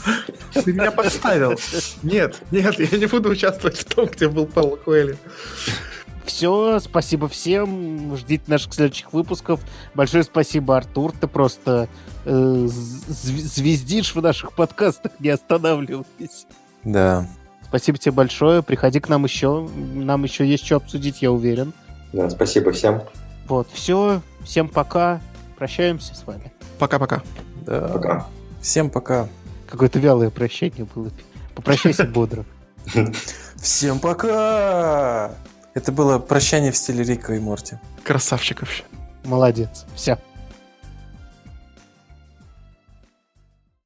Ты меня подставил. Нет, нет, я не буду участвовать в том, где был Паула Кайлью. Все, спасибо всем. Ждите наших следующих выпусков. Большое спасибо, Артур. Ты просто э, звездишь в наших подкастах, не останавливаясь. Да. Спасибо тебе большое. Приходи к нам еще. Нам еще есть что обсудить, я уверен. Да, спасибо всем. Вот, все. Всем пока. Прощаемся с вами. Пока-пока. Да. Пока. Всем пока. Какое-то вялое прощение было. Попрощайся бодро. Всем пока! Это было прощание в стиле Рика и Морти. Красавчик вообще. Молодец. Все.